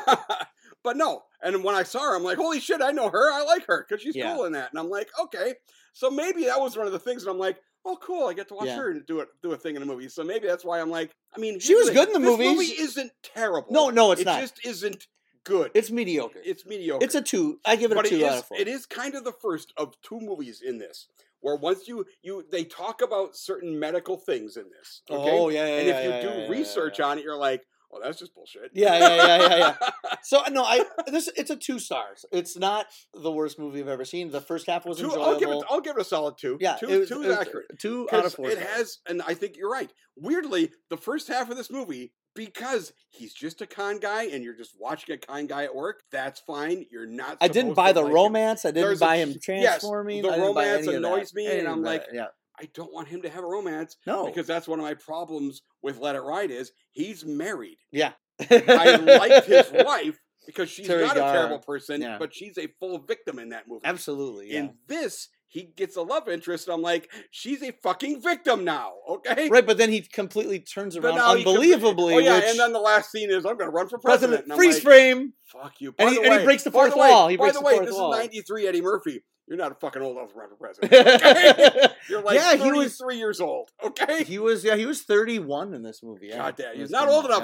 anymore. but no, and when I saw her, I'm like, holy shit, I know her. I like her because she's Yeah. cool in that. And I'm like, okay, so maybe that was one of the things. And I'm like. Oh, cool! I get to watch Yeah. her and do it, do a thing in a movie. So maybe that's why I'm like. I mean, She was the good in the this movies. movie isn't terrible. No, no, it's it not. It just isn't good. It's mediocre. It's, mediocre. it's a two. I give it but a two it out of four. it is kind of the first of two movies in this where once you you they talk about certain medical things in this. Okay, Oh yeah, yeah. and yeah, if you yeah, do yeah, yeah, research on it, you're like, oh, that's just bullshit. Yeah, yeah, yeah, yeah, yeah. So no, I this it's a two stars. It's not the worst movie I've ever seen. The first half was two, enjoyable. I'll give it. I'll give it a solid two. yeah, two, was, two is accurate. Two out of four. it stars. has, and I think you're right. Weirdly, the first half of this movie, because he's just a con guy, and you're just watching a con guy at work, that's fine. You're not. I didn't buy the like him. romance. I didn't There's a buy him ch- yes, transforming. the romance any of that. annoys me, and I'm like, yeah, I don't want him to have a romance. no, because that's one of my problems with Let It Ride is he's married. yeah. I liked his wife because she's Terry not a terrible person, yeah. but she's a full victim in that movie. Absolutely. Yeah. In this, he gets a love interest, and I'm like, she's a fucking victim now, okay? right, but then he completely turns around now he com- unbelievably. Oh yeah, which, and then the last scene is I'm going to run for president. president freeze like, frame. Fuck you. And By he- the and he breaks the by fourth the way- wall. He by breaks the the way, this wall. is '93 Eddie Murphy. You're not a fucking old enough to run for president. Okay? You're like Yeah, he was three years old. Okay. he was yeah he was 31 in this movie. Yeah. God damn, he's not old enough.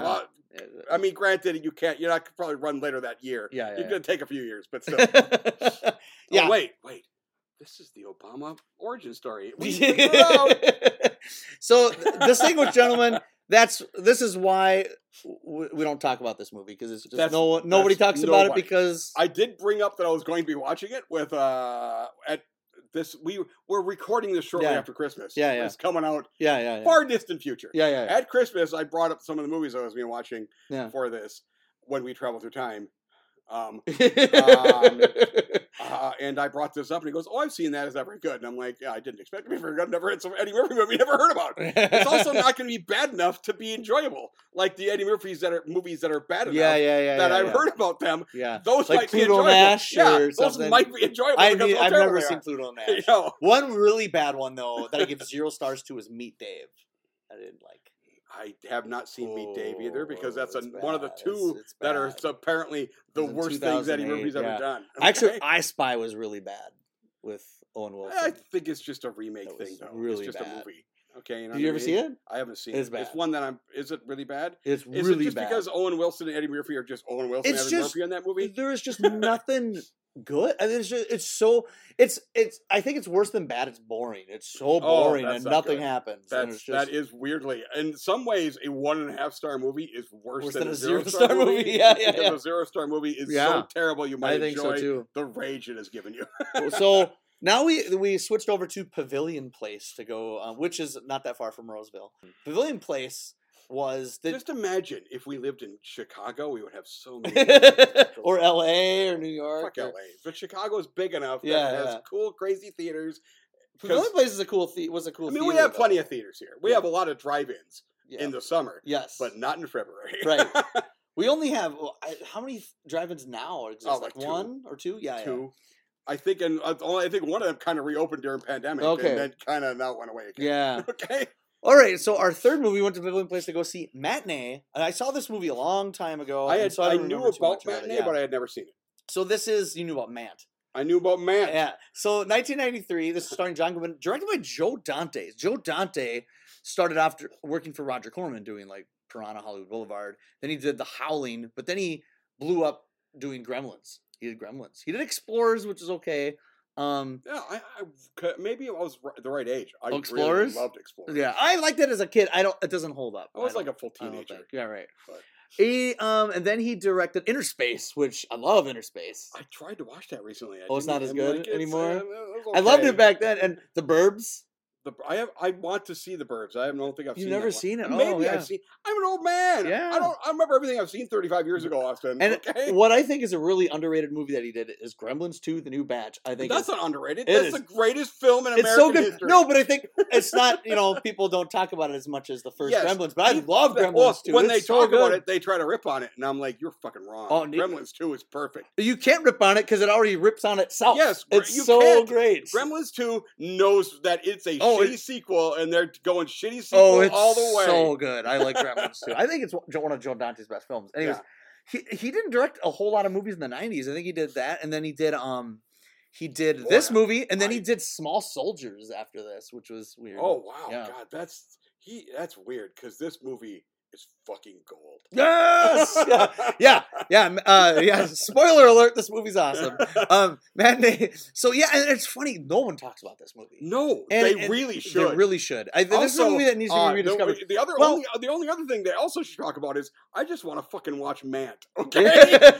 yeah. uh, I mean, granted, you can't. You're not probably run later that year. yeah, yeah. gonna take a few years, but still. yeah. Oh, wait, wait. This is the Obama origin story. We figured it out. so th- distinguished gentlemen, that's this is why we don't talk about this movie because it's just That's- no nobody talks about it because I did bring up that I was going to be watching it with uh at this. We we're recording this shortly Yeah. after Christmas. Yeah, yeah. It's coming out yeah yeah yeah far distant future. yeah yeah, yeah. At Christmas, I brought up some of the movies I was being watching Yeah. for this when we travel through time. Um, Um, and I brought this up, and he goes, "Oh, I've seen that. Is that very good?" And I'm like, "Yeah, I didn't expect it to be very good. Never had some Eddie Murphy movie. Never heard about. it. It's also not going to be bad enough to be enjoyable, like the Eddie Murphys that are movies that are bad enough yeah yeah yeah that yeah, I've yeah. heard about them. yeah. Those Like might be Pluto enjoyable. Nash yeah, those something. might be enjoyable. I because need, of how I've never seen. Pluto Nash. You know, One really bad one though that I give zero stars to is Meet Dave. I didn't like. I have not seen Meet Dave either because Oh, that's a, one of the. It's- two it's that are apparently the worst things Eddie 2008, Murphy's yeah. ever done. Actually. I Spy was really bad with Owen Wilson. I think it's just a remake thing, though. really it's just bad. a movie. Okay, you know Did you ever see it? I haven't seen It's it. bad. It's one that I'm. Is it really bad? It's Is really it just bad. because Owen Wilson and Eddie Murphy are just Owen Wilson It's and Eddie just- Murphy in that movie? there is just nothing good. I mean, it's just it's so it's it's. I think it's worse than bad. It's boring. It's so boring Oh, and not nothing good. happens. That's just, that is weirdly. In some ways, a one and a half star movie is worse, Worse than, than a zero star zero-star movie. movie. Yeah, yeah, yeah. a zero star movie is so terrible you might I enjoy so the rage it has given you. so now we we switched over to Pavilion Place to go, uh, which is not that far from Roseville. Pavilion Place was the Just imagine if we lived in Chicago, we would have so many. or L.A. or New York. Fuck or- LA, but Chicago is big enough that Yeah, it has yeah. cool, crazy theaters. Pavilion 'cause- Place is a cool. The- was a cool. I mean, we theater, have plenty of theaters here. We Yeah. have a lot of drive-ins Yeah. in the summer, yes, but not in February. Right. we only have well, I, how many drive-ins now exist? Oh, like like one or two? Yeah, yeah. Two. I think, and uh, I think one of them kind of reopened during pandemic, Okay. and then kind of now went away again. Yeah. Okay. All right. So our third movie we went to Pavilion Place to go see Matinee, and I saw this movie a long time ago. I had so I don't knew about much about matinee, yeah. but I had never seen it. so this is you knew about Mant. I knew about man. Yeah. So 1993. This is starring John Goodman, directed by Joe Dante. Joe Dante started after working for Roger Corman doing like Piranha Hollywood Boulevard. Then he did The Howling, but then he blew up doing Gremlins. He did Gremlins. He did Explorers, which is okay. Um, Yeah, I, I maybe I was the right age. I Explorers? really loved Explorers. yeah, I liked it as a kid. I don't. It doesn't hold up. I was don't- like a full teenager. Yeah, right. but- He um, and then he directed Innerspace, which I love. Innerspace. I tried to watch that recently. I Oh, it's didn't- as good uh, anymore? was I loved it back then. And The Burbs. The, I have. I want to see the Burbs. I don't think I've seen it. You've seen. never seen it? Maybe Oh, yeah. I've seen. I'm an old man. Yeah. I don't. I remember everything I've seen 35 years ago, Austin. And okay. what I think is a really underrated movie that he did is Gremlins 2: The New Batch. I think That's it's, not underrated. That's is. the greatest film in it's American so good. history. No, but I think it's not. You know, people don't talk about it as much as the first Yes. Gremlins. But I love Well, Gremlins 2. When they It's so talk about it, they try to rip on it, and I'm like, "You're fucking wrong." Oh, Gremlins 2 is perfect. you can't rip on it because it already rips on itself. Yes, it's you so can't. great. Gremlins 2 knows that it's a Oh, shitty it- sequel, and they're going shitty sequel Oh, it's all the way. so good. I like Gremlins too. I think it's one of Joe Dante's best films. Anyways, he he didn't direct a whole lot of movies in the '90s. I think he did that, and then he did um he did Boy, this movie, and then I- he did Small Soldiers after this, which was weird. oh wow, Yeah. God, that's he. That's weird because this movie is fucking gold. yes, yeah, yeah, yeah, uh, yeah. Spoiler alert: this movie's awesome. Um, matinee. So yeah, and it's funny. No one talks about this movie. No, And- they and really should. They really should. I, this is a movie that needs to uh, be the- rediscovered. The, other, Well- only, the only other thing they also should talk about is I just want to fucking watch Mant. Okay.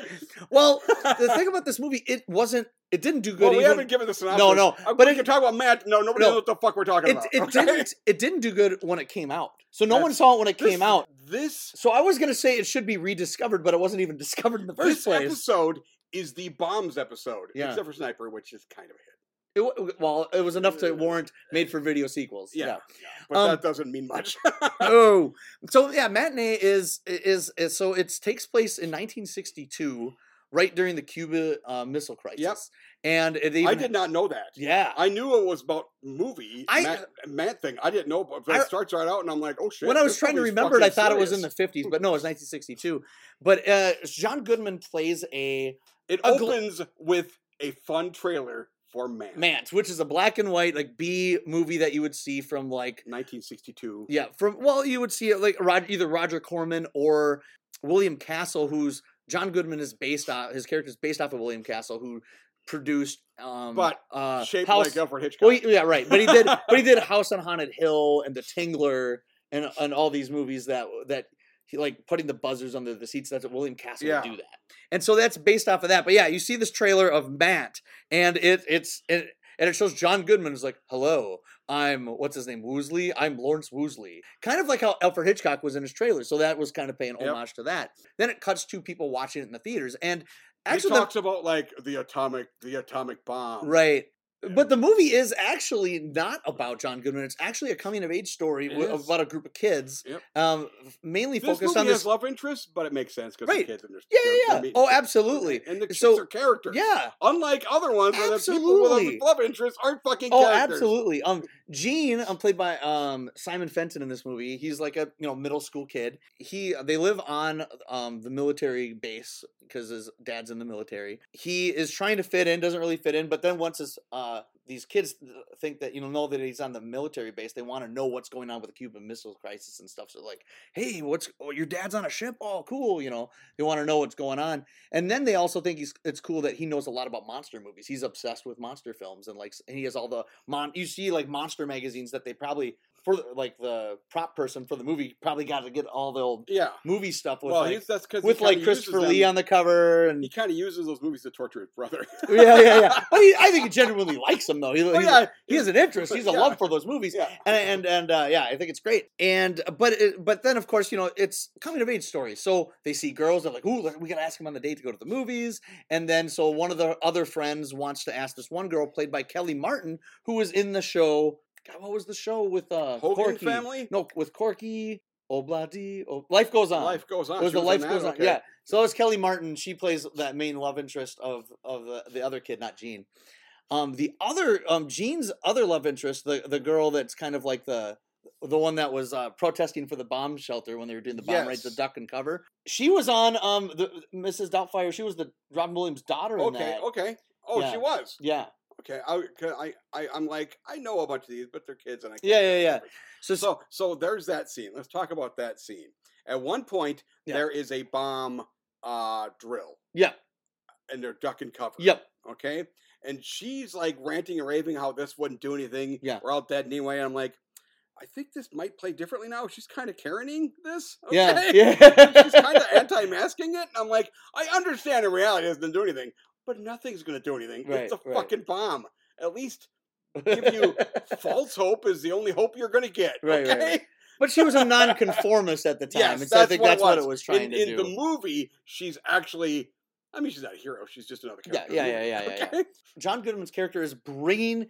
well, the thing about this movie, it wasn't. It didn't do good. well, we even- haven't given the synopsis. No, no, Uh, but we it- can talk about Mant. No, nobody No. knows what the fuck we're talking it, about. it okay? didn't it didn't do good when it came out. So no one saw it when it This- came out. This So I was gonna say it should be rediscovered, but it wasn't even discovered in the first this place. episode is the bombs episode, Yeah. except for Sniper, which is kind of a hit. It well, it was enough to warrant made for video sequels. Yeah, yeah. but Um, that doesn't mean much. oh, so yeah, matinee is, is is so it takes place in 1962, right during the Cuba uh, Missile Crisis. And it even, I did not know that. Yeah. I knew it was about movie I- Mant, Mant thing. I didn't know, but it starts right out, and I'm like, oh shit. when I was trying to remember it, I thought it was in the 50s, but no, it's 1962. But uh, John Goodman plays a It a gl- opens with a fun trailer for Man. Mant, which is a black and white like B movie that you would see from like 1962. yeah from well you would see it like Rod, either Roger Corman or William Castle, who's John Goodman is based off his character is based off of William Castle, who produced um But uh Shaped House, like Alfred Hitchcock. well, yeah right, but he did but he did House on Haunted Hill and The Tingler and and all these movies that that he like putting the buzzers under the seats. That's what William Castle Yeah. would do that. And so that's based off of that. But yeah, you see this trailer of Mant, and it it's it, and it shows John Goodman is like, "Hello, I'm what's his name, Woolsey. I'm Lawrence Woolsey." Kind of like how Alfred Hitchcock was in his trailer. So that was kind of paying Yep. homage to that. Then it cuts to people watching it in the theaters, and he actually, the- talks about like the atomic, the atomic bomb. right. But the movie is actually not about John Goodman. It's actually a coming of age story about a group of kids, Yep. um, mainly This focused on this. love interest, but it makes sense because Right. the kids and their Yeah, yeah. Oh, absolutely. And the kids So- are characters. Yeah. Unlike other ones where the people with love interest aren't fucking Oh, characters. absolutely. Um, Gene, um, played by um, Simon Fenton in this movie, he's like a you know middle school kid. He they live on um, the military base because his dad's in the military. He is trying to fit in, doesn't really fit in, but then once his uh, Uh, these kids think that you know know that he's on the military base, they want to know what's going on with the Cuban Missile Crisis and stuff. So like, hey, what's oh, your dad's on a ship? Oh, cool. You know, they want to know what's going on, and then they also think he's it's cool that he knows a lot about monster movies. He's obsessed with monster films and like and he has all the mon. You see like monster magazines that they probably for the- like the prop person for the movie probably got to get all the old Yeah. movie stuff with well, like, that's with like Christopher Lee on the cover and He kind of uses those movies to torture his brother. yeah yeah yeah. But he, I think he genuinely likes them though. He, Oh, yeah, he has an interest. He's a yeah. love for those movies. yeah. and and and uh, yeah, I think it's great. And but it, but then of course you know it's coming of age story. So they see girls, they're like, "Ooh, we gotta ask him on the date to go to the movies." And then so one of the other friends wants to ask this one girl played by Kellie Martin, who was in the show. God, what was the show with uh Hogan Corky? family. No, with Corky. Obladi. Oh, Life goes on. Life goes on. It was She the in Life that? Goes On. Okay. Yeah. So it's Kellie Martin. She plays that main love interest of of the, the other kid, not Gene. Um, the other um, Gene's other love interest, the the girl that's kind of like the the one that was uh, protesting for the bomb shelter when they were doing the bomb raids, the duck and cover. She was on um the Mrs. Doubtfire. She was the Robin Williams' daughter in Okay. that. Okay. Oh, Yeah. she was. Yeah. Okay. I, I, I, I'm like, I know a bunch of these, but they're kids, and I. Can't Yeah, yeah, yeah. So, So, so there's that scene. Let's talk about that scene. At one point, Yeah. there is a bomb uh, drill, yeah. and they're duck and cover. Yep. Okay. And she's like ranting and raving how this wouldn't do anything. Yeah. We're all dead anyway. And I'm like, I think this might play differently now. She's kind of Karening this. Yeah. Okay? Yeah. She's kind of anti-masking it. And I'm like, I understand in reality it doesn't do anything, but nothing's going to do anything. Right, it's a right. fucking bomb. At least give you false hope is the only hope you're going to get. Right, okay? right. But she was a nonconformist at the time, Yes, and so I think what it that's what it was. trying in, to in do. the movie, she's actually. I mean, she's not a hero. She's just another character. yeah, in yeah, movie, yeah, yeah, yeah. John Goodman's character is bringing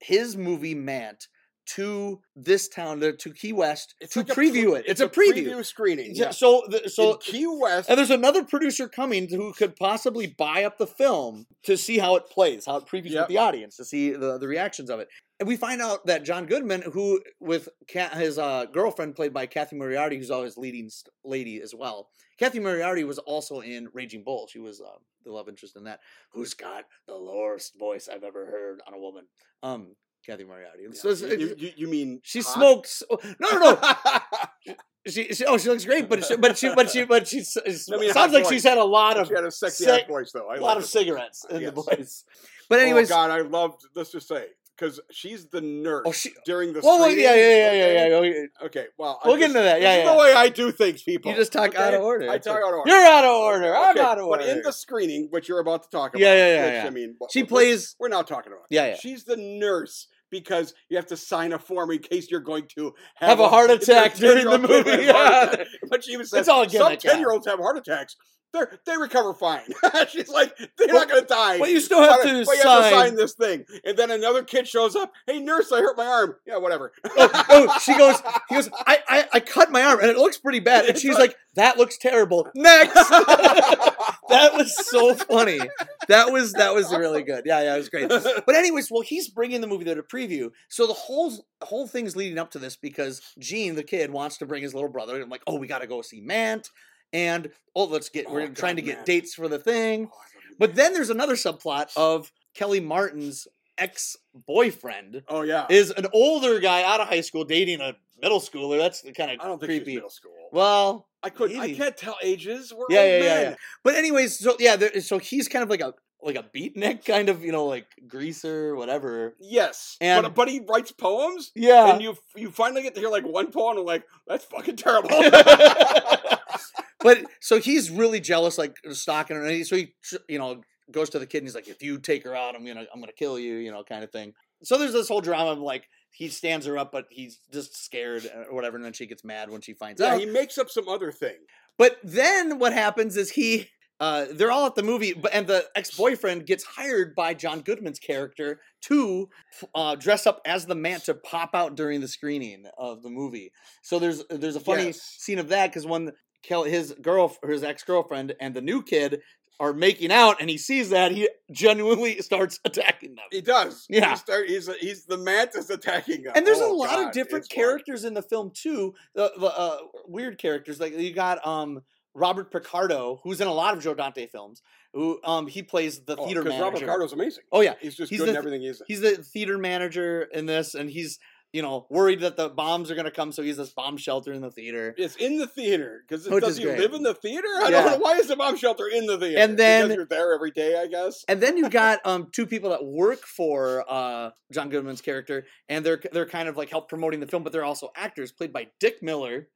his movie Mant to this town, to to Key West, to like preview pre- it. It's, a preview. screening. Yeah. So, the, so in Key West, and there's another producer coming who could possibly buy up the film to see how it plays, how it previews Yep. with the audience, to see the, the reactions of it. And we find out that John Goodman, who with his uh, girlfriend played by Cathy Moriarty, who's always leading lady as well. Cathy Moriarty was also in Raging Bull. She was uh, the love interest in that. Who's got the lowest voice I've ever heard on a woman? Um, Cathy Moriarty. So you, you, you mean she hot? smokes. oh, No, no, no. She, she, oh, she looks great, but she, but she, but she, but she. s- I mean, sounds like voice. she's had a lot of she had a sexy sec- voice, though. I a lot of it. cigarettes in the voice. But oh, anyways, oh God, I loved. Let's just say because she's the oh, nurse oh, she. during the. Screening, yeah, yeah, yeah, yeah, yeah, yeah. Okay, well, We'll get into that, yeah, this is yeah. the way I do things, people. You just talk out of order. I talk out of order. You're out of order. I'm Okay, out of order. But in the screening, which you're about to talk about, Yeah, yeah, yeah, which, yeah. I mean, she what- plays. We're not talking about. Yeah, yeah. She's the nurse because you have to sign a form in case you're going to Have a heart attack during the movie, a yeah. But she was says It's all a some ten year olds have heart attacks. They they recover fine. She's like they're Well- not going to die. But you still have But- to but you have to sign. sign this thing. And then another kid shows up. Hey, nurse, I hurt my arm. Yeah, whatever. oh, oh, she goes. He goes. I, I, I cut my arm, and it looks pretty bad. And she's like- "That looks terrible." Next. that was so funny. That was that was really good. Yeah, yeah, it was great. But anyways, well, he's bringing the movie there to preview. So the whole whole thing's leading up to this because Gene, the kid, wants to bring his little brother. I'm like, oh, we got to go see Mant, and oh, let's get. Oh, we're trying to God, get dates for the thing. Oh, I But then there's another subplot of Kellie Martin's ex boyfriend oh yeah, is an older guy out of high school dating a middle schooler. That's the kind I of don't think creepy. she's middle school. Well, I could. I can't tell ages. We're Yeah, yeah, yeah, yeah. But anyways, so yeah, there, so he's kind of like a like a beatnik, kind of you know like greaser, whatever. Yes, And- but but he writes poems, Yeah. and you you finally get to hear like one poem, and like that's fucking terrible. but so he's really jealous, like stalking her. And he, so he, you know, goes to the kid and he's like, "If you take her out, I'm gonna, I'm gonna kill you," you know, kind of thing. So there's this whole drama of like he stands her up, but he's just scared or whatever, and then she gets mad when she finds yeah, out. he makes up some other thing. But then what happens is he uh, they're all at the movie, but and the ex boyfriend gets hired by John Goodman's character to uh, dress up as the man to pop out during the screening of the movie. So there's there's a funny Yes. scene of that because when Kelly, his girl, his ex girlfriend, and the new kid are making out, and he sees that he genuinely starts attacking them. He does. Yeah. He start, he's he's the mantis attacking them. And there's a Oh, lot God, of different characters in the film too. The, the uh, weird characters like you got um Robert Picardo, who's in a lot of Joe Dante films. Who um he plays the Oh, theater manager. Robert Picardo's amazing. oh yeah, He's just He's good the in everything he's he's the theater manager in this, and he's you know worried that the bombs are gonna come, so he's this bomb shelter in the theater. It's in the theater because does he great. live in the theater? I Yeah. don't know. Why is the bomb shelter in the theater? And then- because you're there every day, I guess. And then you've got um two people that work for uh John Goodman's character, and they're they're kind of like help promoting the film, but they're also actors, played by Dick Miller.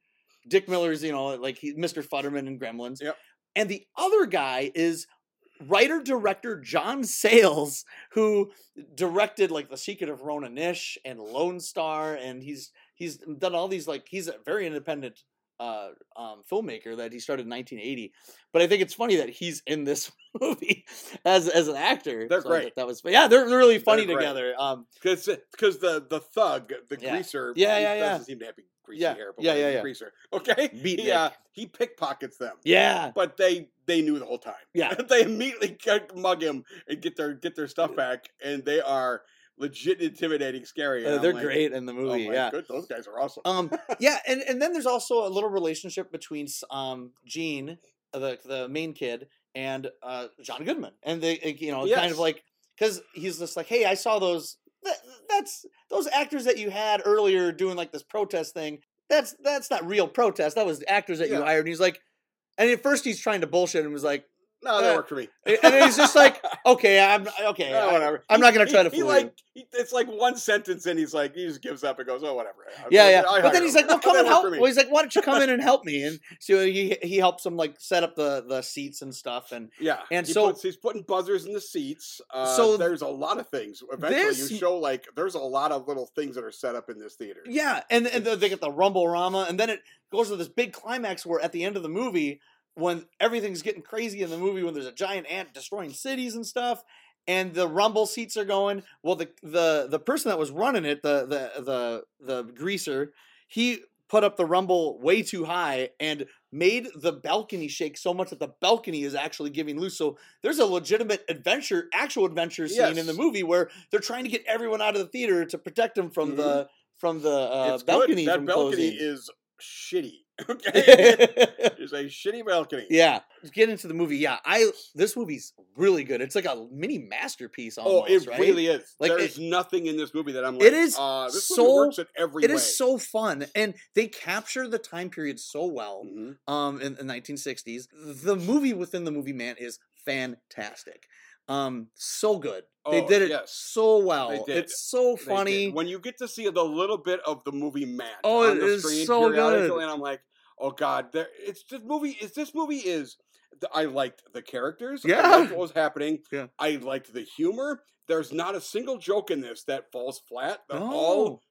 Dick Miller's, you know, like he, Mr. Futterman and Gremlins. Yep. And the other guy is writer director John Sayles, who directed like The Secret of Roan Inish and Lone Star, and he's he's done all these like he's a very independent uh um filmmaker that he started in 1980 but i think it's funny that he's in this movie as as an actor They're So great. that was yeah they're really funny great. together um Because because the the thug, the Yeah. greaser, Yeah, he yeah, yeah. doesn't seem to have greasy Yeah, hair, but yeah, yeah, yeah. greaser. Okay, Beat he uh, he pickpockets them, yeah but they they knew the whole time. Yeah. they immediately mug him and get their get their stuff back, and they are legit intimidating, scary. uh, they're like, great in the Oh movie my yeah good, those guys are awesome. um yeah and and then there's also a little relationship between um gene uh, the the main kid and uh john goodman and they you know kind of like because he's just like hey i saw those that, that's those actors that you had earlier doing like this protest thing that's that's not real protest that was actors that you hired and he's like and at first he's trying to bullshit and was like no, that uh, worked for me. and he's just like okay i'm okay Oh, whatever. i'm He- not gonna try he- to He fool you like he, it's like one sentence, and he's like he just gives up and goes, "Oh, whatever." I- Yeah, I- yeah. But then hired he's like, "Well, come and help." me. Well, he's like, "Why don't you come in and help me?" And so he he helps him like set up the the seats and stuff. And Yeah, And he so- puts, he's putting buzzers in the seats. Uh, So there's a lot of things. Eventually, this- you show like there's a lot of little things that are set up in this theater. yeah, and and they get the rumble rama, and then it goes to this big climax where at the end of the movie, when everything's getting crazy in the movie, when there's a giant ant destroying cities and stuff. And the rumble seats are going. Well, the the the person that was running it, the the the the greaser, he put up the rumble way too high and made the balcony shake so much that the balcony is actually giving loose. So there's a legitimate adventure, actual adventure scene in the movie where they're trying to get everyone out of the theater to protect them from Mhm. the from the uh, balcony good. That balcony closing. is shitty. Okay, it's a shitty balcony. yeah, Let's get into the movie. Yeah, I this movie's really good. It's like a mini masterpiece. Oh, Almost, it right? really is. Like, There's nothing in this movie that I'm like. It is uh, this so- movie works in every It way. is so fun, and they capture the time period so well. Mhm. um in the 1960s the movie within the movie man is fantastic um so good they Oh, did it yes. so well They it's so They funny when you get to see the little bit of the movie man Oh, on it the is screen so good. and I'm like, oh god, there. It's this movie. Is this movie is. I liked the characters. I Yeah. liked what was happening. Yeah. I liked the humor. There's not a single joke in this that falls flat. They're all no.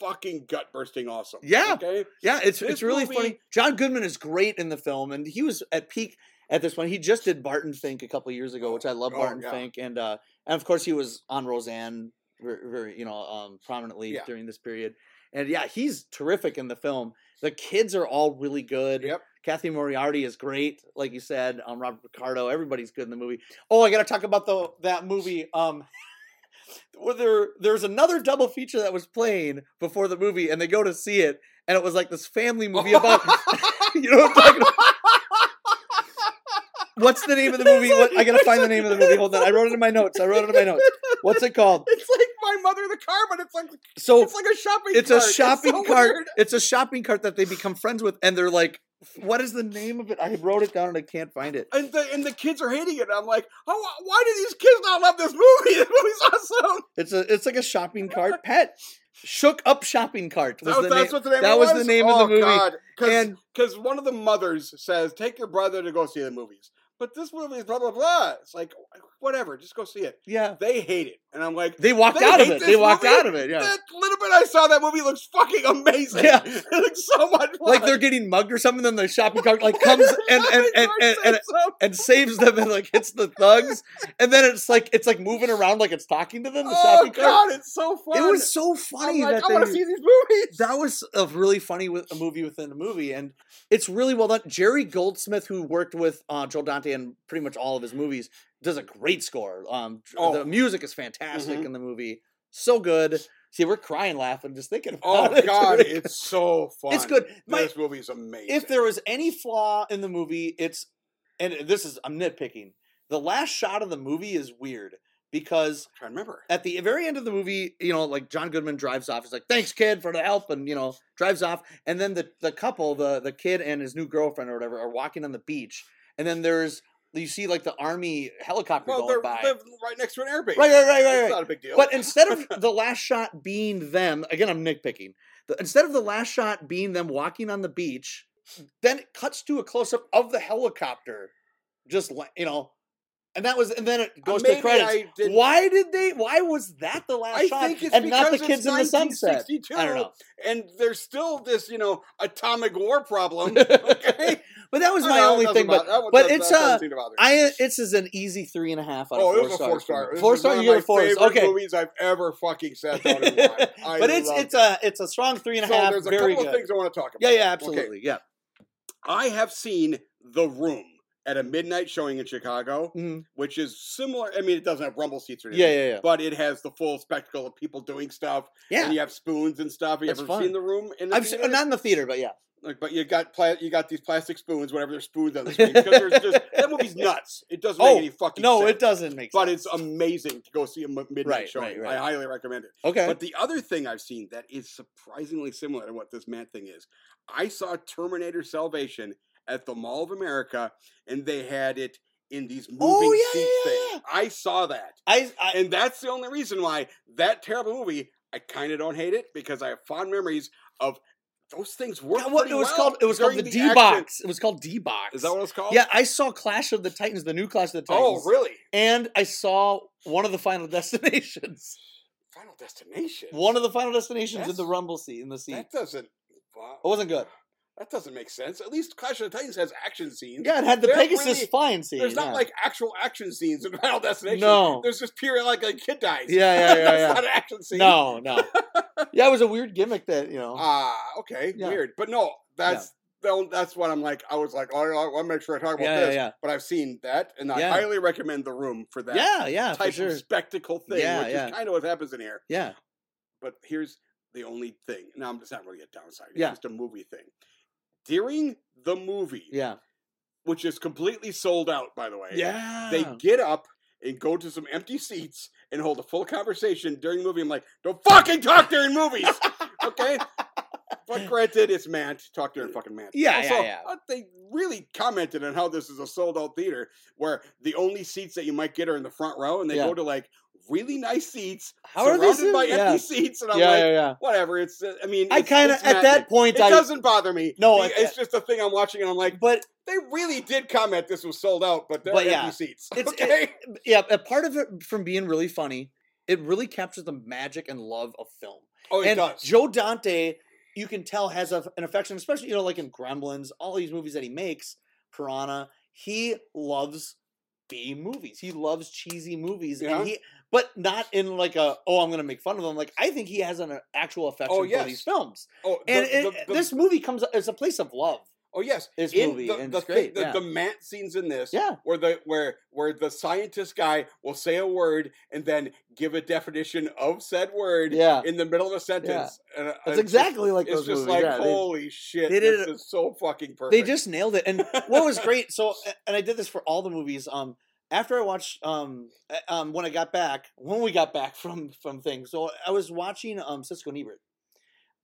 fucking gut bursting awesome. Yeah. Okay. yeah it's this it's really movie- funny john goodman is great in the film and he was at peak at this point he just did barton fink a couple years ago which i love Oh, barton yeah. fink and uh and of course he was on roseanne very, very you know um prominently Yeah. during this period and yeah he's terrific in the film the kids are all really good Yep. Cathy Moriarty is great, like you said. Um, Robert Picardo, everybody's good in the movie. Oh, I got to talk about the that movie. Um, where there there's another double feature that was playing before the movie, and they go to see it, and it was like this family movie about. you know what I'm talking about? What's the name of the movie? What, I gotta find the name of the movie. Hold on, I wrote it in my notes. I wrote it in my notes. What's it called? It's like my mother in the car, but it's like So it's like a shopping. it's a cart. shopping so cart. weird. It's a shopping cart that they become friends with, and they're like, "What is the name of it?" I wrote it down and I can't find it. and the and the kids are hating it. I'm like, oh, why do these kids not love this movie? This movie's awesome. It's a it's like a shopping cart pet. Shook up shopping cart was That- the that's name. what the name that it was the name of the Oh, movie. God. And- because one of the mothers says, "Take your brother to go see the movies," but this movie is blah blah blah. It's like, whatever. Just go see it. Yeah. They hate it, and I'm like, They walked They out of it. They walked movie? out of it. Yeah. that little bit I saw that movie looks fucking amazing. Yeah. it looks so much fun. Like they're getting mugged or something, then the shopping cart like comes and and and, and, and, and saves them and like hits the thugs, and then it's like it's like moving around like it's talking to them. The oh shopping cart. god, it's so fun. It was so funny. I'm like, that I want to see these movies. that was a really funny with a movie within a movie, and it's really well done. Jerry Goldsmith, who worked with uh, Joe Dante in pretty much all of his movies, does a great score. Um, Oh. the music is fantastic Mhm. in the movie, so good. See, we're crying laughing just thinking about Oh it. god, it's so fun. It's good. My- This is amazing. if there was any flaw in the movie, it's and this is I'm nitpicking. The last shot of the movie is weird because trying remember. at the very end of the movie, you know, like John Goodman drives off. He's like, "Thanks, kid, for the help," and you know, drives off. And then the the couple, the the kid and his new girlfriend or whatever, are walking on the beach. And then there's you see like the army helicopter Well, going they're by. right next to an airbase. Right, right, right, right, It's right. not a big deal. But instead of the last shot being them, again, I'm nitpicking. The, instead of the last shot being them walking on the beach, then it cuts to a close up of the helicopter, just you know, and that was, and then it goes to maybe the credits. Why did they? Why was that the last I shot think it's and not the kids in the sunset? I don't know. And there's still this, you know, atomic war problem. Okay, but that was my No, only thing. But that but it's doesn't uh, seem to bother me. I it's is an easy three and a half out of Oh, four it was a stars four star. Four star, one you of get a four. Okay, movies I've ever fucking sat down and watched. But it's it's it. a it's a strong three and a so half. there's a couple good. of things I want to talk about. Yeah, yeah, Okay. absolutely. Yeah. I have seen The Room at a midnight showing in Chicago, Mhm. which is similar. I mean, it doesn't have rumble seats or anything. Yeah, yeah, yeah. But it has the full spectacle of people doing stuff, Yeah. and you have spoons and stuff. Have you That's ever fun. seen the room? In the I've seen, theater? not in the theater, but yeah. Like, but you got pla- you got these plastic spoons, whatever there's spoons on the screen. Because there's just that movie's nuts. It doesn't make Oh, any fucking No, sense. it doesn't make sense. But sense. it's amazing to go see a midnight Right, showing. right, right. I highly recommend it. okay. But the other thing I've seen that is surprisingly similar to what this man thing is, I saw Terminator Salvation at the Mall of America, and they had it in these oh, moving Oh, yeah, seats yeah, thing. yeah. I saw that, I, I and that's the only reason why that terrible movie. I kind of don't hate it because I have fond memories of those things work. yeah, what it was well called. It was called the the D box. It was called D box. Is that what it's called? Yeah, I saw Clash of the Titans, the new Clash of the oh, Titans. Oh, really? And I saw one of the Final Destinations. Final Destination. One of the Final Destinations in the Rumble seat in the seat. that doesn't. wow, It wasn't good. That doesn't make sense. At least Clash of the Titans has action scenes. Yeah, it had the They're Pegasus really- flying scene. There's not yeah. like actual action scenes in Final Destination. No. There's just pure like a kid dies. Yeah, yeah, yeah, That's yeah. not an action scene. no, no. yeah, it was a weird gimmick that you know. Ah, okay, Yeah. weird. But no, that's that- that's what I'm like. I was like, oh, I want to make sure I talk about yeah, this. yeah, But I've seen that, and I Yeah. highly recommend the room for that yeah, yeah, type sure. of spectacle thing, Yeah, which yeah. is kind of what happens in here. Yeah, But here's the only thing. Now, it's not really a downside. It's Yeah. just a movie thing. During the movie, yeah, which is completely sold out, by the way. yeah. they get up and go to some empty seats and hold a full conversation during the movie. I'm like, don't fucking talk during movies, okay? But granted, it's Mant. Talk during fucking Mant. Yeah, yeah, also, yeah. uh, they really commented on how this is a sold out theater where the only seats that you might get are in the front row, and they Yeah. go to like really nice seats How are surrounded these? by yeah. empty seats, and I'm yeah, like, yeah, yeah. whatever. It's uh, I mean, I kind of at that point It I doesn't bother me. No, I- it's just a thing I'm watching, and I'm like, but they really did comment this was sold out, but they're But empty yeah, seats. it's- okay. yeah, a part of it from being really funny, it really captures the magic and love of film. oh, it and does. Joe Dante, you can tell has a, an affection, especially you know like in Gremlins, all these movies that he makes, Piranha. He loves B movies. He loves cheesy movies, Yeah. and he, but not in like a oh I'm gonna make fun of them. Like I think he has an actual oh, affection Oh, for these films, oh, the- and the- it, the- this movie comes as a place of love. Oh yes, this in movie, the, and the great, the, yeah. the Mant scenes in this, Yeah, where the where where the scientist guy will say a word and then give a definition of said word yeah. in the middle of a sentence. And, uh, That's it's just- exactly like It's just movies. like yeah, they- holy shit! they did this it- is so fucking perfect. they just nailed it. And what was great, so and I did this for all the movies. Um, after I watched, um, um, when I got back, when we got back from from things, so I was watching um Siskel Ebert.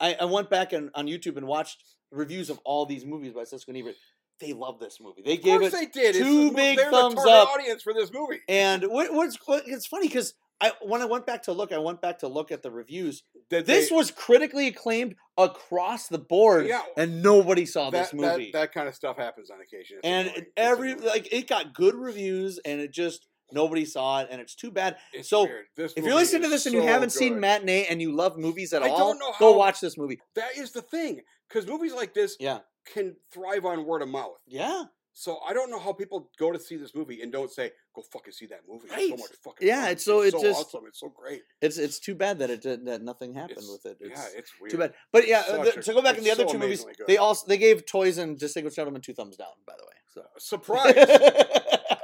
I, I went back and on YouTube and watched reviews of all these movies by Siskel and Ebert. They love this movie. They gave it, they did. Two the- big thumbs the up. audience for this movie. and what, what's what, it's funny because I when I went back to look, I went back to look at the reviews. That This they- was critically acclaimed across the board, Yeah. and nobody saw that, this movie. that that kind of stuff happens on occasion. It's and annoying. every like it got good reviews and it just Nobody saw it, and it's too bad. It's So. If you're listening to is this and you haven't seen. Matinee and you love movies at I all, don't know go watch this movie. that is the thing because movies like this Yeah, can thrive on word of mouth. yeah, So I don't know how people go to see this movie and don't say, "Go fucking see that movie." It's so much fucking Yeah, fun. it's so- it so just- awesome. It's so great. it's it's too bad that it did, that nothing happened It's- with it. It's, yeah, it's weird. Too bad. But yeah, the, a- to go back in the other so two movies, good. they also they gave Toys and Distinguished Gentlemen two thumbs down. By the way, so Surprise!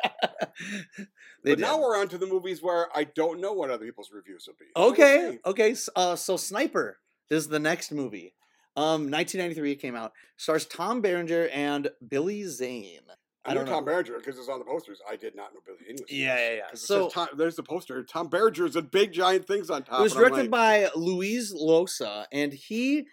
they but now we're on to the movies where I don't know what other people's reviews will be. So Okay, okay. Uh, so Sniper is the next movie. Um, 1993 it came out. Stars Tom Berenger and Billy Zane. I, I know don't know. Tom Berenger because it's on the posters. I did not know Billy Zane Yeah, yeah, yeah. So Tom, there's the poster. Tom Berenger is a big giant things on top. it was directed like, by Luis Llosa, and he,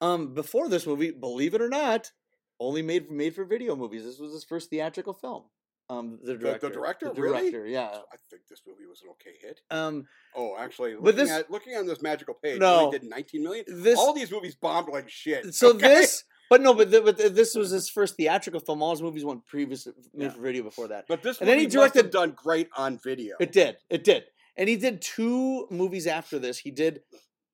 um, before this movie, believe it or not, only made made for video movies. This was his first theatrical film. Um, the the director, director? the Really? director, yeah. I think this movie was an okay hit. Um, Oh, actually, But looking, this- at, looking on this magical page, No. did 19 million. this All these movies bombed like shit. so okay? this, but no, but, the, but the, this was his first theatrical film. All his movies went previous made Yeah. for video before that. but this and then he movie must have directed- done great on video. It did. It did. And he did two movies after this. He did.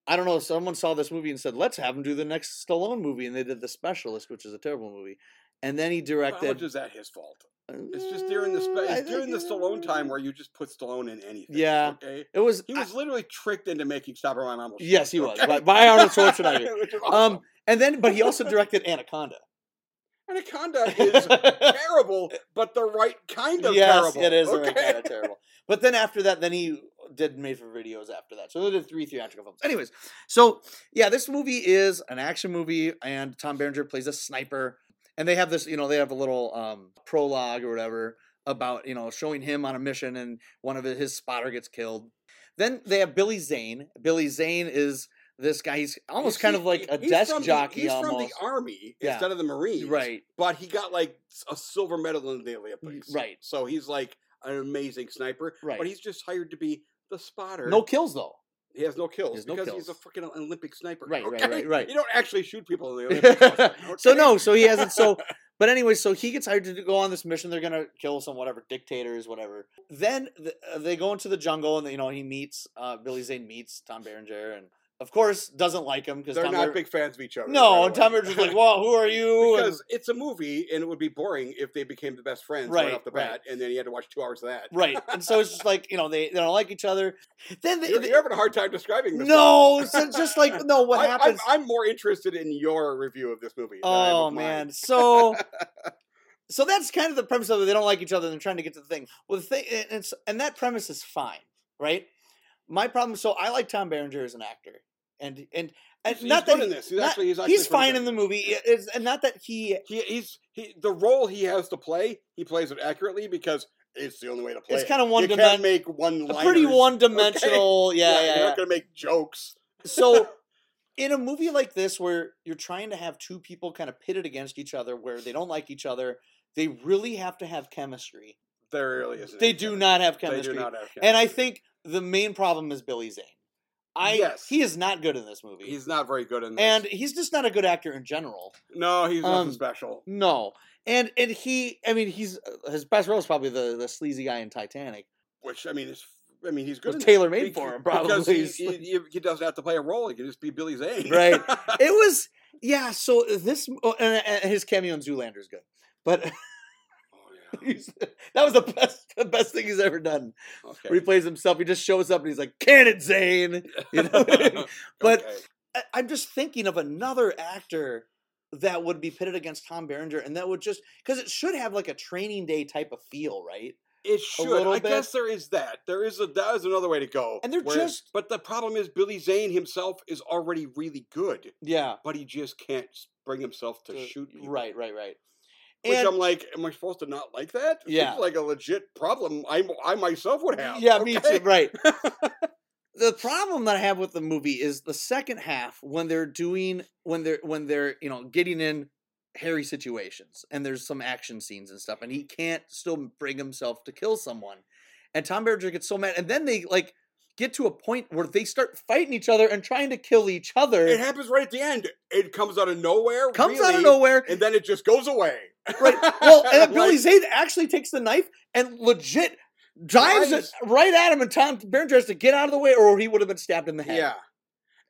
I don't know. Someone saw this movie and said, "Let's have him do the next Stallone movie," and they did The Specialist, which is a terrible movie. And then he How much directed. is that his fault? It's just during the spe- it's during the Stallone time where you just put Stallone in anything. Yeah. Okay. It was. He was literally tricked into making Stop or My Mom Will Shoot. Yes, he was, okay? by- by Arnold Schwarzenegger. Which is um, and then, but he also directed Anaconda. Anaconda is terrible, but the right kind of yes, terrible. it is the right kind of terrible. But then after that, then he did made for videos after that. So they did three theatrical films. Anyways, so yeah, this movie is an action movie, and Tom Berenger plays a sniper. And they have this, you know, they have a little um, prologue or whatever about, you know, showing him on a mission, and one of his, spotter gets killed. Then they have Billy Zane. Billy Zane is this guy. He's almost kind of like a desk from the- jockey he's almost. from the army Yeah. instead of the Marines, right. But he got like a silver medal in the Olympics, right. So he's like an amazing sniper, Right. But he's just hired to be the spotter. No kills though. He has no kills has no because he's a kills. freaking Olympic sniper. Right, right, okay? right, right. You don't actually shoot people in the Olympics. me, so no, so he hasn't. So, but anyway, so he gets hired to go on this mission. They're gonna kill some whatever dictators, whatever. Then the, uh, they go into the jungle, and you know he meets uh, Billy Zane meets Tom Berenger, and of course doesn't like him because they're Tom not Ber- big fans of each other. No, the Tom. Berenger's like, "Well, who are you?" Because it's a movie and it would be boring if they became the best friends right, Right, off the right. bat, and then you had to watch two hours of that. right, and so it's just like you know they, they don't like each other. Then they, You're, they- you're having a hard time describing this. no, so just like no, what I, I'm- happens? I'm, more interested in your review of this movie. than I am Oh man, so so that's kind of the premise of it. They don't like each other. and They're trying to get to the thing. Well, the thing, and it's and that premise is fine, right? My problem. So I like Tom Berenger as an actor, and and, and He's- not he's that he- this. He's not- actually- he's actually he's fine good. in the movie. It's, and not that he. he, he's he the role he has to play. He plays it accurately because it's the only way to play. It's it. kind of one You can't make one. Pretty one dimensional. Yeah, yeah. You're yeah. not gonna make jokes. So in a movie like this where you're trying to have two people kind of pitted against each other where they don't like each other, they really have to have chemistry. There really isn't. They do chemistry. not have They chemistry. do not have. And I think the main problem is Billy Zane. I Yes. he is not good in this movie. he's not very good in this. and he's just not a good actor in general. no, he's nothing um, special. No. And and he I mean he's uh, his best role is probably the the sleazy guy in Titanic. Which I mean is. I mean, he's good. tailor made for him, because probably. he, he, he, he doesn't have to play a role; he can just be Billy Zane. Right. It was yeah, so this oh, and, and his cameo in Zoolander is good. But that was the best the best thing he's ever done. yeah. Where he plays himself, he just shows up and he's like, "Can it, Zane?" You know? But- Okay. I- I'm just thinking of another actor that would be pitted against Tom Berenger, and that would just because it should have like a training day type of feel, right? It should. I bit. guess there is that. There is a that is another way to go. And they're where- just- But the problem is Billy Zane himself is already really good, Yeah, but he just can't bring himself to to- shoot people. right, right, right. Which And I'm like, am I supposed to not like that? It Yeah. Like a legit problem. I I myself would have. yeah, me too. Right. the problem that I have with the movie is the second half when they're doing when they're when they're you know getting in hairy situations and there's some action scenes and stuff and he can't still bring himself to kill someone and Tom Berenger gets so mad and then they like get to a point where they start fighting each other and trying to kill each other It happens right at the end. It comes out of nowhere. comes out of nowhere and then it just goes away. Right well and Billy Zane actually takes the knife and legit drives it right at him, and Tom Berenger has to get out of the way, or he would have been stabbed in the head. Yeah,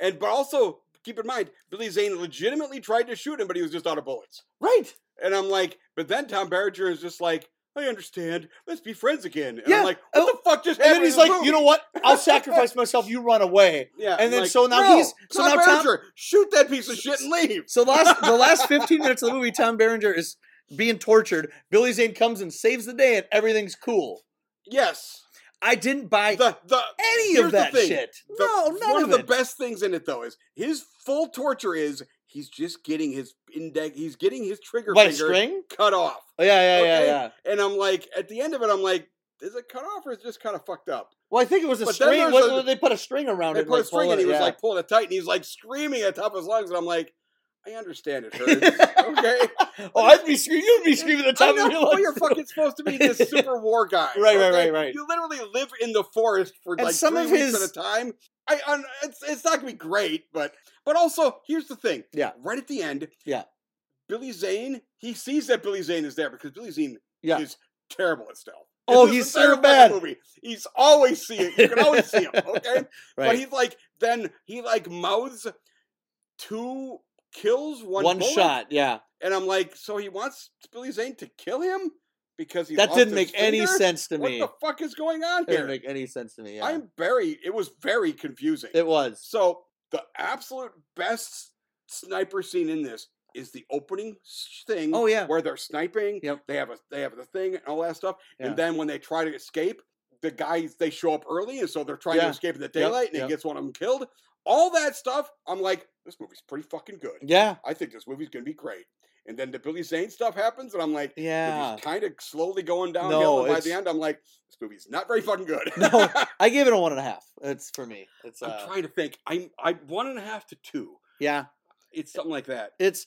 and but also keep in mind, Billy Zane legitimately tried to shoot him, but he was just out of bullets. right. And I'm like, but then Tom Berenger is just like, I understand. Let's be friends again. And Yeah, I'm like, what oh, the fuck just And then he's like, you know what? I'll sacrifice myself. You run away. Yeah, and then like, so now "No, he's- so Tom now Tom- shoot that piece of shit and leave. So the last the last 15 minutes of the movie, Tom Berenger is being tortured. Billy Zane comes and saves the day, and everything's cool. Yes, I didn't buy the the any of the that thing. shit. the- no, none one of, of, the best things in it though is his full torture is he's just getting his index, he's getting his trigger By finger string? cut off. Oh, yeah, yeah, yeah, Okay. yeah. And I'm like, at the end of it, I'm like, is it cut off or is it just kind of fucked up? Well, I think it was a But string. What, a- they put a string around They it. put a string and he it, was yeah. like pulling it tight and he's like screaming at the top of his lungs. And I'm like, I understand it hurts. okay. oh, I'd be screaming. You'd be screaming at the I top know, of your lungs. you're fucking supposed to be this super war guy. Right, right, okay? right, right. You literally live in the forest for And like some three of weeks his- at a time. I, I it's it's not gonna be great, but but also here's the thing. Yeah. Right at the end. Yeah. Billy Zane, he sees that Billy Zane is there because Billy Zane Yeah. is terrible at stealth. Oh, he's so bad. Movie, he's always see it. You can always see him. Okay. right. But he's like, then he like mouths two kills, one, One, bullet, shot. Yeah. and I'm like, so he wants Billy Zane to kill him because he That didn't make any finger? sense to What me. What the fuck is going on Didn't here? make any sense to me. Yeah. I'm very. It was very confusing. It was. so the absolute best sniper scene in this is the opening thing. Oh, yeah. where they're sniping. Yep. They have a they have the thing and all that stuff. Yeah. And then when they try to escape, the guys they show up early, and so they're trying to escape in the daylight, and yep. he gets one of them killed. All that stuff, I'm like, this movie's pretty fucking good. Yeah. I think this movie's gonna be great. And then the Billy Zane stuff happens, and I'm like, Yeah. he's kind of slowly going downhill. No, by the end, I'm like, this movie's not very fucking good. No, I gave it a one and a half. It's for me. It's I'm uh, trying to think. I'm I one and a half to two. yeah. It's something like that. It's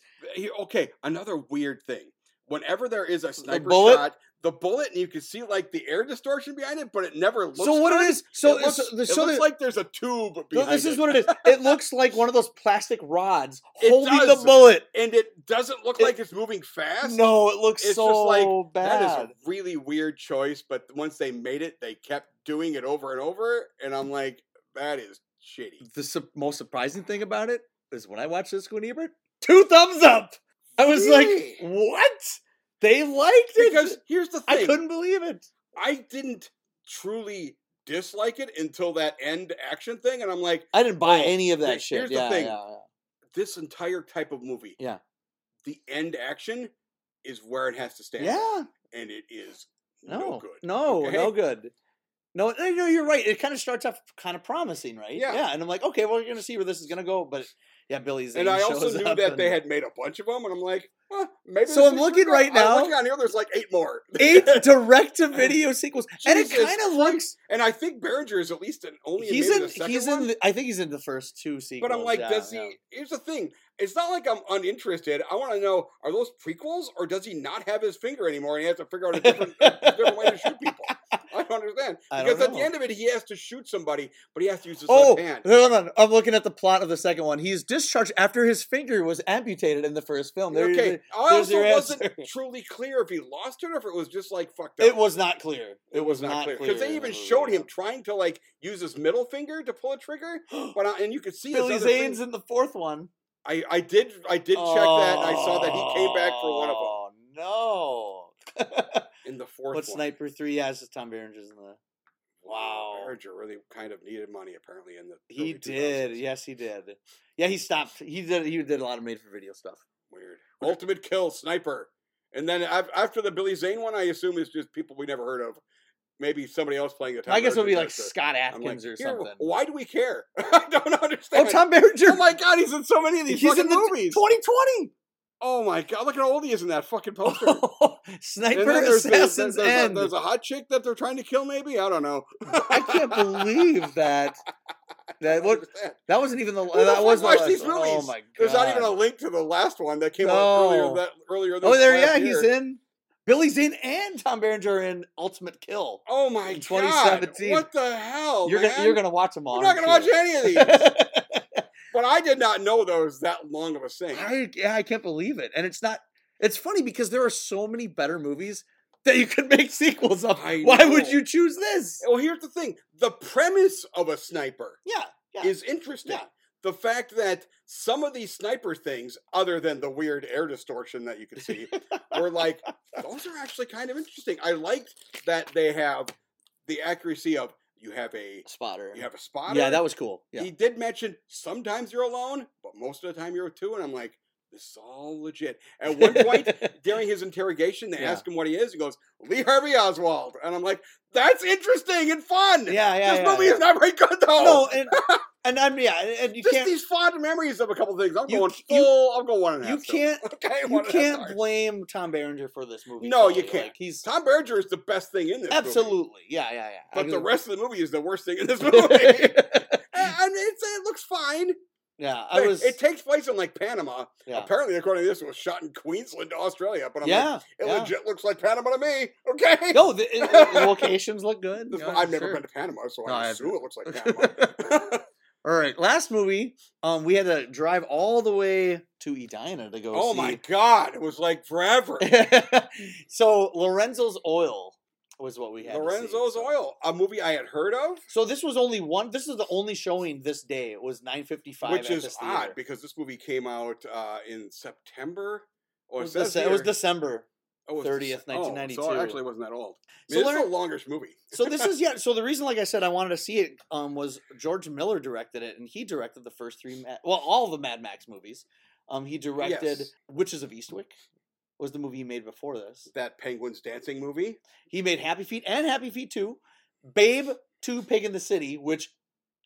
okay, another weird thing. Whenever there is a sniper bullet? shot, the bullet, and you can see like the air distortion behind it, but it never looks. so what good. it is. So it looks, so, it so looks the- like there's a tube behind this is it. what it is. It looks like one of those plastic rods holding does. the bullet. and it doesn't look It- like it's moving fast. No, it looks it's so just like bad. that is a really weird choice. But once they made it, they kept doing it over and over, and I'm like, that is shitty. the su- most surprising thing about it is when I watched this with Ebert, two thumbs up. I was Really? like, what? They liked it. Because here's the thing, I couldn't believe it. I didn't truly dislike it until that end action thing, and I'm like, I didn't buy Oh, any of that shit. here's the thing. yeah, yeah. this entire type of movie, Yeah. the end action is where it has to stand, Yeah. and it is No, no good. No, okay? no good. No, no, you're right. It kind of starts off kind of promising, right? Yeah. Yeah. And I'm like, okay, well, you're gonna see where this is gonna go. But yeah, Billy's. And I also knew that they had made a bunch of them, and I'm like, huh, maybe. So I'm looking right I'm now. looking on here. There's like eight more. eight direct to video sequels, and it kind of looks. and I think Berenger is at least in only He's in. the second He's one. in. The, I think he's in the first two sequels. But I'm like, yeah, does he? yeah. Here's the thing. It's not like I'm uninterested. I want to know: are those prequels, or does he not have his finger anymore, and he has to figure out a different, a different way to shoot people? I don't understand. I don't Because at the end of it, he has to shoot somebody, but he has to use his Oh, left hand. hold on. I'm looking at the plot of the second one. He's discharged after his finger was amputated in the first film. There, okay, I also wasn't answer. truly clear if he lost it or if it was just like fucked up. It was not clear. It was not clear because they even showed him trying to like use his middle finger to pull a trigger, but I, and you could see Billy Zane's in the fourth one. I I did I did check that and I saw that he came back for one of them Oh no! in the fourth what one. Sniper Three? Yeah, it's just Tom Berenger's in the. Wow. Berenger really kind of needed money apparently in the He did. 2000s. Yes, he did. Yeah, he stopped. He did. He did a lot of made for video stuff. Ultimate kill sniper. And then after the Billy Zane one, I assume it's just people we never heard of. Maybe somebody else playing the I guess it'll Berenger be like. Scott I'm like, or something. Why do we care? I don't understand. Oh. Tom Berenger. Oh my god, he's in so many of these He's fucking in the movies. 2020. Oh my god, look how old he is in that fucking oh, poster. Sniper there's, the- Assassin's there's, a, there's a hot chick that they're trying to kill, maybe? I don't know. I can't believe that. That what? That wasn't even the. The that was the watched last- these Oh my god! There's not even a link to the last one that came out No. earlier that earlier Oh, there, yeah, year. he's in. Billy Zane and Tom Berenger in Ultimate Kill. Oh my in god! 2017. What the hell, you're man? gonna you're gonna watch them all. I'm not gonna watch any of these. but I did not know there was that long of a thing. I yeah, I can't believe it. And it's not. It's funny because there are so many better movies that you could make sequels of. I Why would you choose this? Well, here's the thing: the premise of a sniper Yeah, yeah. is interesting. Yeah. The fact that some of these sniper things, other than the weird air distortion that you can see, were like those are actually kind of interesting. I liked that they have the accuracy of you have a spotter. you have a spotter. Yeah, that was cool. Yeah. He did mention sometimes you're alone, but most of the time you're with two, and I'm like, this is all legit. At one point during his interrogation, they Yeah. ask him what he is. He goes, Lee Harvey Oswald, and I'm like, that's interesting and fun. yeah, yeah. this yeah, movie yeah. is not very good though. No, and and I'm yeah, and- you just can't these fond memories of a couple things. I'm You going c- you- I'm going one and you still. can't Okay, you a half can't blame Tom Berenger for this movie. No, you can't. Like, he's Tom Berenger is the best thing in this. movie. absolutely yeah, yeah, yeah. But the rest of the movie is the worst thing in this movie. and and it's, it looks fine. Yeah, I It- was It takes place in like Panama. yeah, Apparently, according to this, it was shot in Queensland, Australia. But I'm like, yeah, it yeah. legit looks like Panama to me. Okay. No, the, it- the locations look good. This- yeah, I've never sure. been to Panama, so No, I I assume it looks like Panama. All right, last movie. Um, we had to drive all the way to Edina to go. oh see. my god, it was like forever. so Lorenzo's Oil was what we had. to see, Lorenzo's so- Oil, a movie I had heard of, So this was only one. This is the only showing this day. It was nine fifty five. which is odd because this movie came out uh, in September. It Or was, says Dece- it was December. oh, it was 30th, oh, 1992. so it actually wasn't that old. I So mean, is Loren- a longish movie. So this is yeah. So the reason, like I said, I wanted to see it um, was George Miller directed it, and he directed the first three, Mad, well, all the Mad Max movies. Um, he directed Yes. Witches of Eastwick, was the movie he made before this. that Penguins dancing movie. He made Happy Feet and Happy Feet Two, Babe Two, Pig in the City, which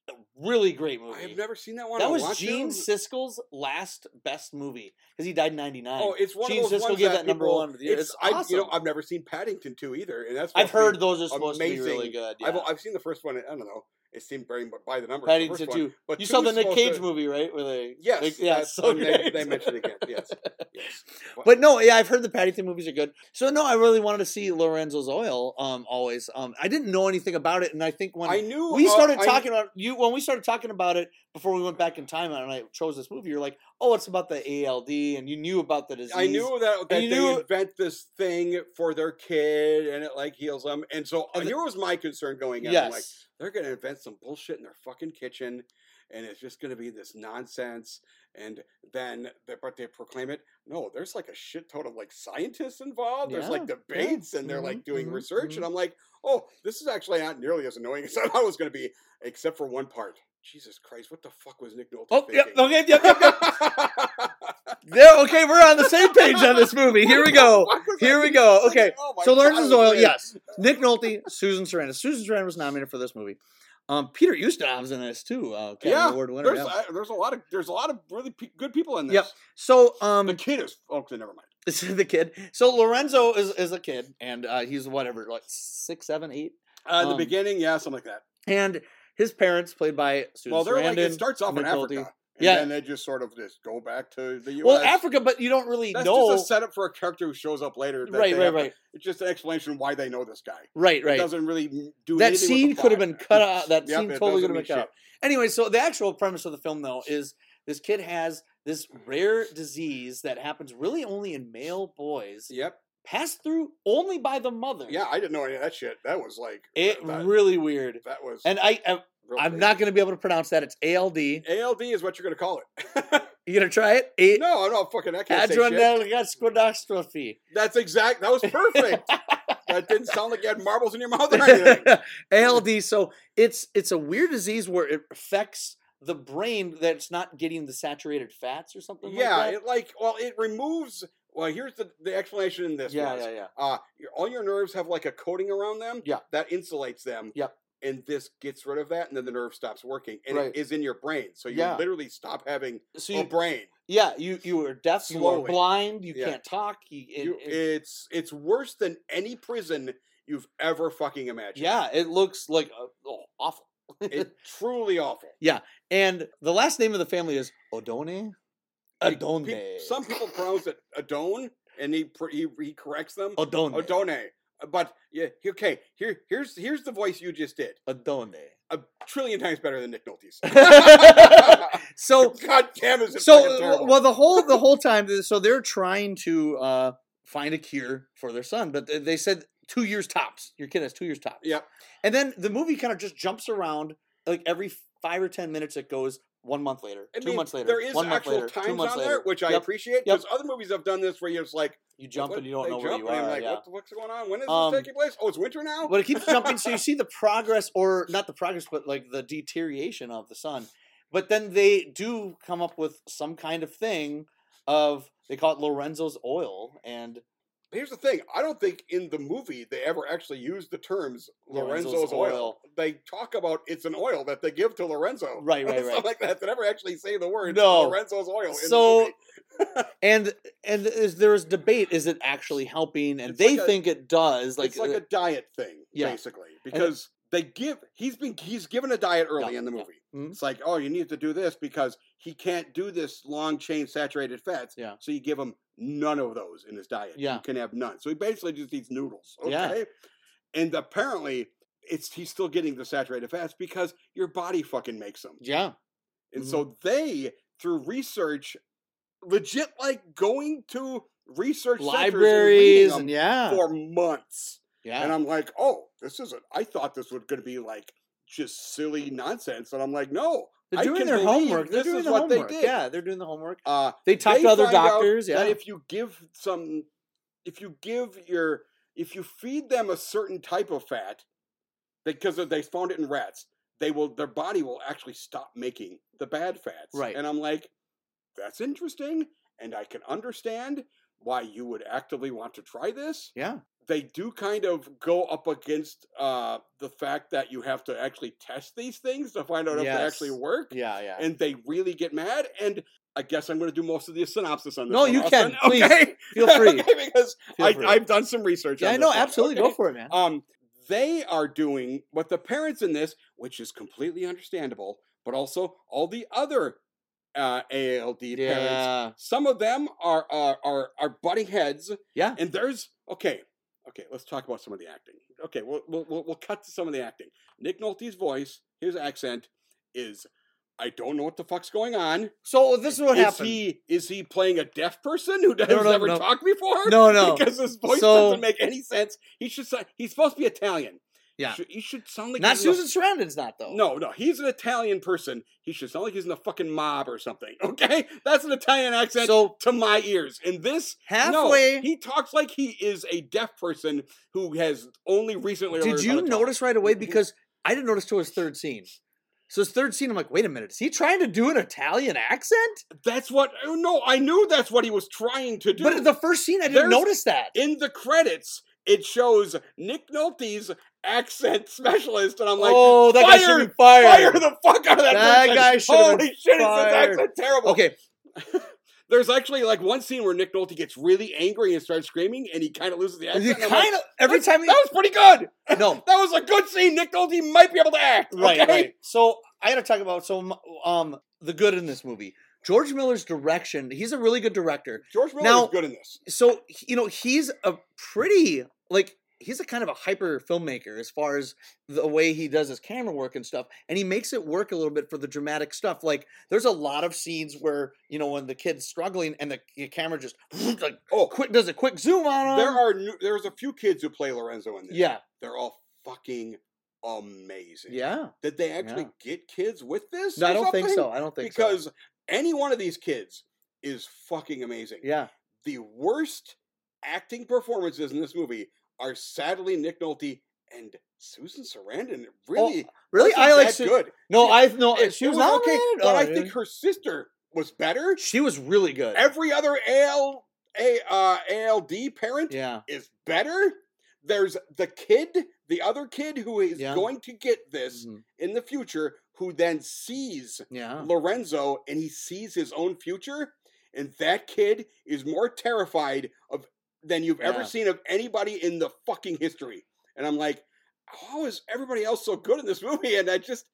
a really great movie. I've never seen that one. that I was Gene to. Siskel's last best movie because he died in '99. Oh, it's one Gene of those Siskel ones gave that, that number people- one of the year. It's, It's I, you know, awesome. I've never seen Paddington 2 either, and that's I've supposed to be- heard those are supposed to be really amazing. good. I've, I've seen the first one. I don't know. It seemed very by the numbers. the Paddington first one, But You two saw the Nick Cage to- movie, right? Where they Yes, like, yeah, so they, they mentioned it again. Yes, yes. But no, yeah, I've heard the Paddington movies are good. So no, I really wanted to see Lorenzo's Oil. Um, always. Um, I didn't know anything about it, and I think when I knew we uh, started I- talking about you, when we started talking about it before we went back in time, and I chose this movie, you're like, oh, it's about the ALD, and you knew about the disease. I knew that, that you they knew- invent this thing for their kid and it like heals them. And so And the- here was my concern going in. Yes. Like, they're going to invent some bullshit in their fucking kitchen and it's just going to be this nonsense. And then, they, but they proclaim it. No, there's like a shit ton of like scientists involved. There's like Yeah, yeah. debates and they're like Mhm, doing mhm, research. mhm. And I'm like, oh, this is actually not nearly as annoying as I thought it was going to be, except for one part. Jesus Christ, what the fuck was Nick Nolte Oh, thinking? okay, yep, yep. Yeah, okay, we're on the same page on this movie. Here we go. Here we go. Okay, oh so God, Lorenzo's Oil, yes. Nick Nolte, Susan Sarandon. Susan Sarandon was nominated for this movie. Um, Peter Ustinov's in this too. Uh, Academy Yeah, Award winner. There's, yeah. uh, there's a lot of there's a lot of really pe- good people in this. Yep. So um, The kid is oh, okay, never mind. this is the kid. So Lorenzo is, is a kid, and uh, he's whatever, like six, seven, eight, Uh, in the Um, beginning, yeah, something like that. and his parents, played by Susan Well, they're Sarandon. like it starts off in. Africa, and Yeah. then they just sort of just go back to the U.S. Well, Africa, but you don't really That's know. just a setup for a character who shows up later. that right, they right, to- right, it's just an explanation why they know this guy. right, It right. doesn't really do That scene could have been cut out. That Yep, scene totally could have been cut out. Anyway, so the actual premise of the film, though, is this kid has this rare disease that happens really only in male boys. Yep. Passed through only by the mother. Yeah, I didn't know any of that shit. That was like it that, really weird. that was. And I, I I'm crazy. not going to be able to pronounce that. It's ALD. ALD is what you're gonna call it. You gonna try it? A- no, I'm not fucking. I can't say shit. That's exact. That was perfect. that didn't sound like you had marbles in your mouth or anything. ALD. So it's it's a weird disease where it affects the brain that's not getting the saturated fats or something yeah, like that. it like well, it removes. Well, here's the the explanation in this. yeah, was, yeah, yeah. Uh, your, all your nerves have like a coating around them. Yeah. That insulates them. Yep. And this gets rid of that, and then the nerve stops working, and Right. it is in your brain. So you Yeah. literally stop having So a brain. yeah, you you are deaf, you are blind, you Yeah. can't talk. You, it- You, it- it's it's worse than any prison you've ever fucking imagined. yeah, it looks like uh, oh, awful. It's truly awful. Yeah, and the last name of the family is Odone. Adone. Pe- some people pronounce it Adone, and he pr- he, he corrects them. Adone. Odone. But yeah, okay. Here, here's here's the voice you just did. Adone. A trillion times better than Nick Nolte's. so God damn, is it so well the whole the whole time so they're trying to uh find a cure for their son but they- they said two years tops. Your kid has two years tops. Yep. And then the movie kind of just jumps around like every five or ten minutes. It goes one month later, I two mean, months later, There is one month actual later, two times months on later. there, which I Yep. appreciate Yep. because other movies have done this where you're just like, You jump what? and you don't know where you are. like, yeah. what the fuck's going on? When is Um, this taking place? Oh, it's winter now. But it keeps jumping, so you see the progress, or not the progress, but like the deterioration of the son. But then they do come up with some kind of thing of they call it Lorenzo's oil, and Here's the thing: I don't think in the movie they ever actually use the terms Lorenzo's Lorenzo's, oil. oil. They talk about it's an oil that they give to Lorenzo, Right, right, right. like that. They never actually say the word No. Lorenzo's oil. In So, the movie. and and is, there is debate: is it actually helping? And It's they like a- think it does. Like, it's like uh, a diet thing, yeah. basically, because they give he's been he's given a diet early Yeah, in the movie. Mhm. It's like, oh, you need to do this because he can't do this long chain saturated fats. Yeah. So you give him none of those in his diet. Yeah. You can have none. So he basically just eats noodles. Okay. Yeah. And apparently it's he's still getting the saturated fats because your body fucking makes them. yeah, And Mhm. so they, through research, legit like going to research and libraries them and yeah, for months. yeah. And I'm like, oh, this isn't. I thought this was going to be like just silly nonsense. And I'm like, no. they're doing their homework. They're this doing is the what they homework. did. Yeah, they're doing the homework. Uh, They talk they to other doctors. Yeah, if you give some, if you give your, if you feed them a certain type of fat, because they found it in rats, they will, their body will actually stop making the bad fats. Right. And I'm like, that's interesting, and I can understand why you would actively want to try this. yeah, They do kind of go up against uh, the fact that you have to actually test these things to find out if they actually work yeah, yeah. and they really get mad. And I guess I'm going to do most of the synopsis on this. No, one, you Austin. can. Please. Okay? Feel free. Okay, because Feel I, free. I've done some research. yeah, on I know. Absolutely, go for it, man. Um, they are doing what the parents in this, which is completely understandable, but also all the other uh, ALD parents. Some of them are are are, are butting heads, yeah. and there's okay, okay. Let's talk about some of the acting. Okay, we'll we'll we'll, cut to some of the acting. Nick Nolte's voice, his accent is. I don't know what the fuck's going on. So this is what is happened. he is he playing a deaf person who has no, never no. talked before? No, no. because his voice So- doesn't make any sense. He should say he's supposed to be Italian. Yeah. he should, should sound like Not in a- Susan Sarandon's not though. No, no, he's an Italian person. He should sound like he's in a fucking mob or something. Okay, that's an Italian accent So to my ears. And this halfway, no, he talks like he is a deaf person who has only recently. did you notice right away? Mhm. Because I didn't notice till his third scene. So his third scene, I'm like, wait a minute, is he trying to do an Italian accent? That's what. oh, No, I knew that's what he was trying to do. But the first scene, I didn't There's- notice that. in the credits, it shows Nick Nolte's accent specialist, and I'm like, oh, that guy should be fired. fire the fuck out of that, That person. guy should Holy shit, is his accent terrible. Okay, There's actually like one scene where Nick Nolte gets really angry and starts screaming, and he kind of loses the accent. you I'm like, of every time he that was pretty good. no That was a good scene. Nick Nolte might be able to act. right okay? right. So I got to talk about so um the good in this movie. George Miller's direction. He's a really good director. George Miller Now- is good in this. so you know he's a pretty like he's a kind of a hyper filmmaker as far as the way he does his camera work and stuff and he makes it work a little bit for the dramatic stuff like there's a lot of scenes where you know when the kid's struggling and the, the camera just like Oh, quick does a quick zoom on him there are new, there's a few kids who play Lorenzo in this. yeah they're all fucking amazing. yeah Did they actually Yeah. get kids with this? no, i don't think so i don't think so. because any one of these kids is fucking amazing. yeah The worst acting performances in this movie are sadly Nick Nolte and Susan Sarandon. Really, really i like Su- good. no i no It- she it was, okay, but Oh, I really? think her sister was better. she was really good Every other AL, A, uh, ALD parent yeah is better. There's the kid, the other kid who is Yeah. going to get this Mhm. in the future, who then sees yeah Lorenzo and he sees his own future, and that kid is more terrified of than you've ever seen of anybody in the fucking history. And I'm like, how is everybody else so good in this movie? And I just,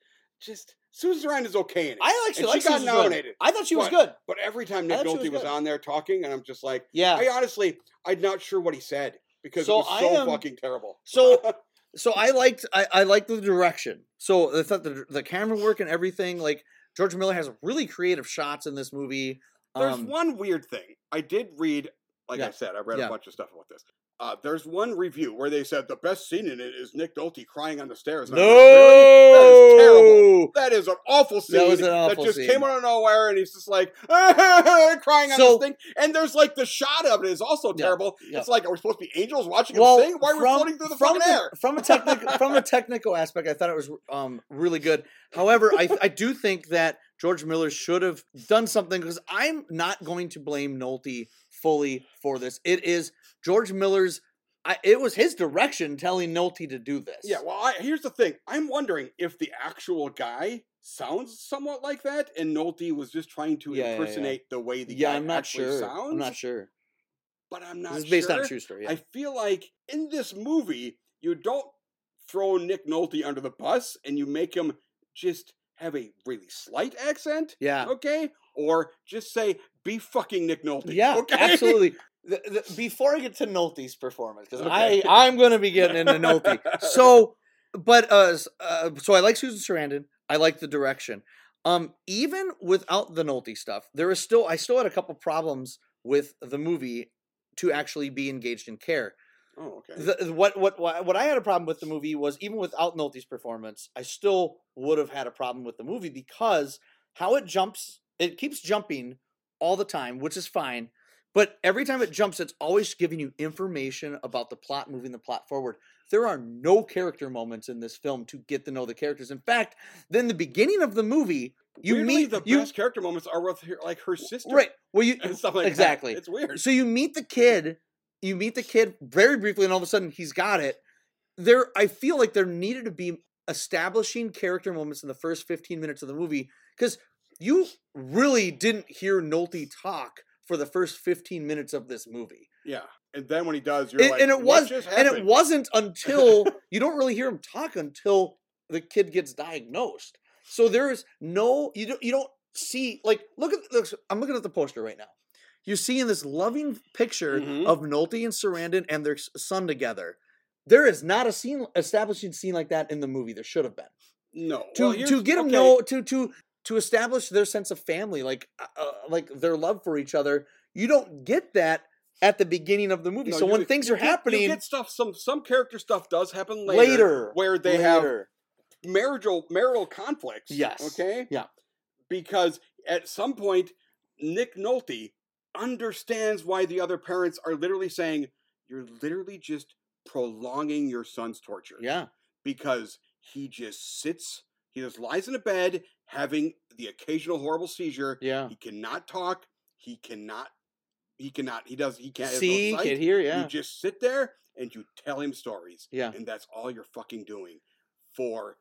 just Susan Sarandon is okay in it. i actually like she got Susan nominated. i thought she was but- good But every time Nick Nolte was was on there talking, and I'm just like, yeah I honestly, I'm not sure what he said because So it was so am- fucking terrible. so so I liked I, I liked the direction. So I thought the the camera work and everything. Like George Miller has really creative shots in this movie. There's Um, one weird thing. I did read, like I said, I read Yeah. a bunch of stuff about this. Uh, there's one review where they said the best scene in it is Nick Nolte crying on the stairs. No, like, really? That is terrible. That is an awful scene That was an awful that just scene. came out of nowhere, and he's just like crying on So- this thing. And there's like the shot of it is also terrible. yeah. It's like, are we supposed to be angels watching Well, him sing? Why are we floating through the from fucking air? From a technical from a technical aspect, I thought it was um, really good. However, I I do think that George Miller should have done something because I'm not going to blame Nolte fully for this. It is George Miller's. I, it was his direction telling Nolte to do this. Yeah, well, I, here's the thing. I'm wondering if the actual guy sounds somewhat like that, and Nolte was just trying to Yeah, yeah, yeah. impersonate the way the yeah. guy I'm not actually sure. sounds. I'm not sure. But I'm not This is based sure. on a true story. Yeah. I feel like in this movie, you don't throw Nick Nolte under the bus and you make him just have a really slight accent, yeah. okay? Or just say, be fucking Nick Nolte. Yeah, okay? absolutely. The, the, before I get to Nolte's performance, because Okay. I I'm gonna be getting into Nolte. So, but uh, uh, so I like Susan Sarandon. I like the direction. Um, even without the Nolte stuff, there is still I still had a couple problems with the movie to actually be engaged in care. oh, okay. The, what what what what I had a problem with the movie was even without Nolte's performance, I still would have had a problem with the movie because how it jumps, it keeps jumping all the time, which is fine. But every time it jumps, it's always giving you information about the plot, moving the plot forward. There are no character moments in this film to get to know the characters. In fact, then the beginning of the movie, you Weirdly, meet the you best character moments are with her, like her sister. right. Well, you And stuff like exactly. that. It's weird. so you meet the kid, you meet the kid very briefly, and all of a sudden he's got it. There, I feel like there needed to be establishing character moments in the first 15 minutes of the movie because you really didn't hear Nolte talk for the first 15 minutes of this movie. Yeah. And then when he does, you're It- like, and it "What was and it happened?" wasn't until you don't really hear him talk until the kid gets diagnosed. So there is no you don't you don't see like look at this I'm looking at the poster right now. You see in this loving picture Mhm. of Nolte and Sarandon and their son together. There is not a scene establishing scene like that in the movie. There should have been No. to Well, to get okay, know to to to establish their sense of family, like uh, uh, like their love for each other. You don't get that at the beginning of the movie. no, so when get- things you are you happening get stuff. Some some character stuff does happen later, later, where they have later. marital marital conflicts. Yes. Okay. Yeah. Because at some point, Nick Nolte understands why the other parents are literally saying, "You're literally just prolonging your son's torture." yeah, Because he just sits, he just lies in a bed having the occasional horrible seizure. yeah. He cannot talk. He cannot. He cannot. He does. He can't. has no See, can hear, yeah, You just sit there and you tell him stories. yeah, And that's all you're fucking doing for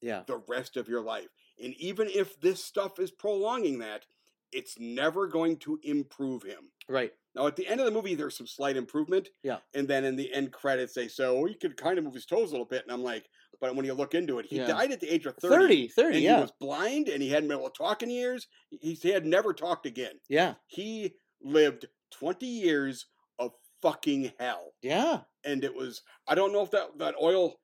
yeah. the rest of your life. And even if this stuff is prolonging that, it's never going to improve him. Right. Now, at the end of the movie, there's some slight improvement. Yeah. And then in the end credits, they say, oh, he could kind of move his toes a little bit. And I'm like, but when you look into it, he Yeah. died at the age of 30. 30, 30, and yeah, he was blind and he hadn't been able to talk in years. He, he had never talked again. yeah, He lived 20 years of fucking hell yeah. and it was I don't know if that that oil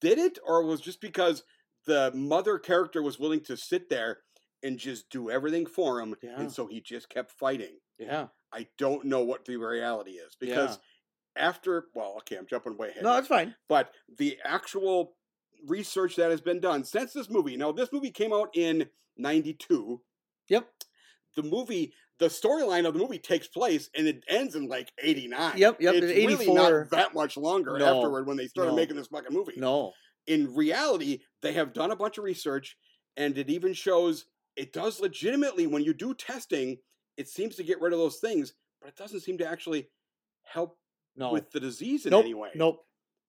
did it or it was just because the mother character was willing to sit there and just do everything for him Yeah. and so he just kept fighting. Yeah. I don't know what the reality is because after well okay I'm jumping way ahead. No, that's fine. but the actual research that has been done since this movie. Now this movie came out in 92. Yep. The movie the storyline of the movie takes place and it ends in like 89. Yep, yep, It's really not that much longer No, afterward when they started no. making this fucking movie. No. In reality, they have done a bunch of research and it even shows it does legitimately when you do testing, it seems to get rid of those things, but it doesn't seem to actually help No. with the disease in nope. any way. Nope.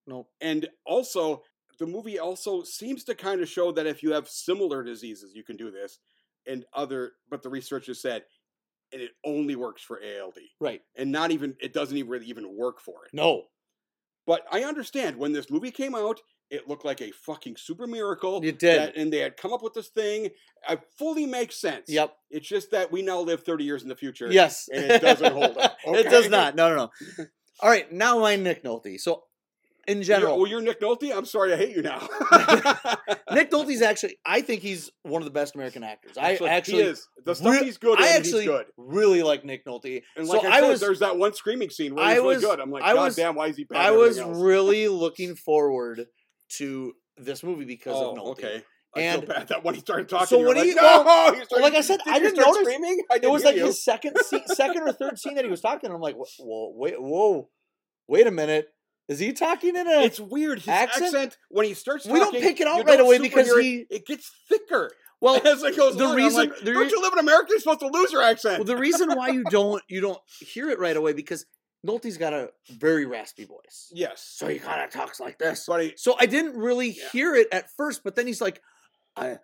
Nope. And also, the movie also seems to kind of show that if you have similar diseases, you can do this. And other, but the researchers said, and it only works for ALD, Right. and not even it doesn't even really even work for it. No. But I understand when this movie came out, it looked like a fucking super miracle. It did. that- and they had come up with this thing. It fully makes sense. Yep. It's just that we now live 30 years in the future. Yes. and it doesn't hold up, it does not. No, no, no. All right. Now my Nick Nolte. So in You're- general. well, you're Nick Nolte. I'm sorry, I hate you now. Nick Nolte's actually, I think he's one of the best American actors. I Actually, actually, he is. The stuff re- he's good I actually good. really like Nick Nolte. And so like I, I said, was- there's that one screaming scene where I he's really was- good. I'm like, I God was- damn, why is he bad? I was else? really looking forward to this movie because oh, of Nolte. okay. I And- feel bad that when he started talking, So when like, he- no, well, He started- like I said, did I didn't notice- Screaming? I It didn't was like you. his second, se- second or third scene that he was talking. And I'm like, wh- whoa, wait, whoa, wait a minute, is he talking in a? It's weird. His accent? accent, when he starts talking, We don't pick it out right away because it. he- it gets thicker well, as it goes the along. Reason- like, the don't you live in America? You're supposed to lose your accent. well, the reason why you don't you don't hear it right away because Nolte's got a very raspy voice, yes, so he kind of talks like this. but he, So I didn't really Yeah. hear it at first, but then he's like, I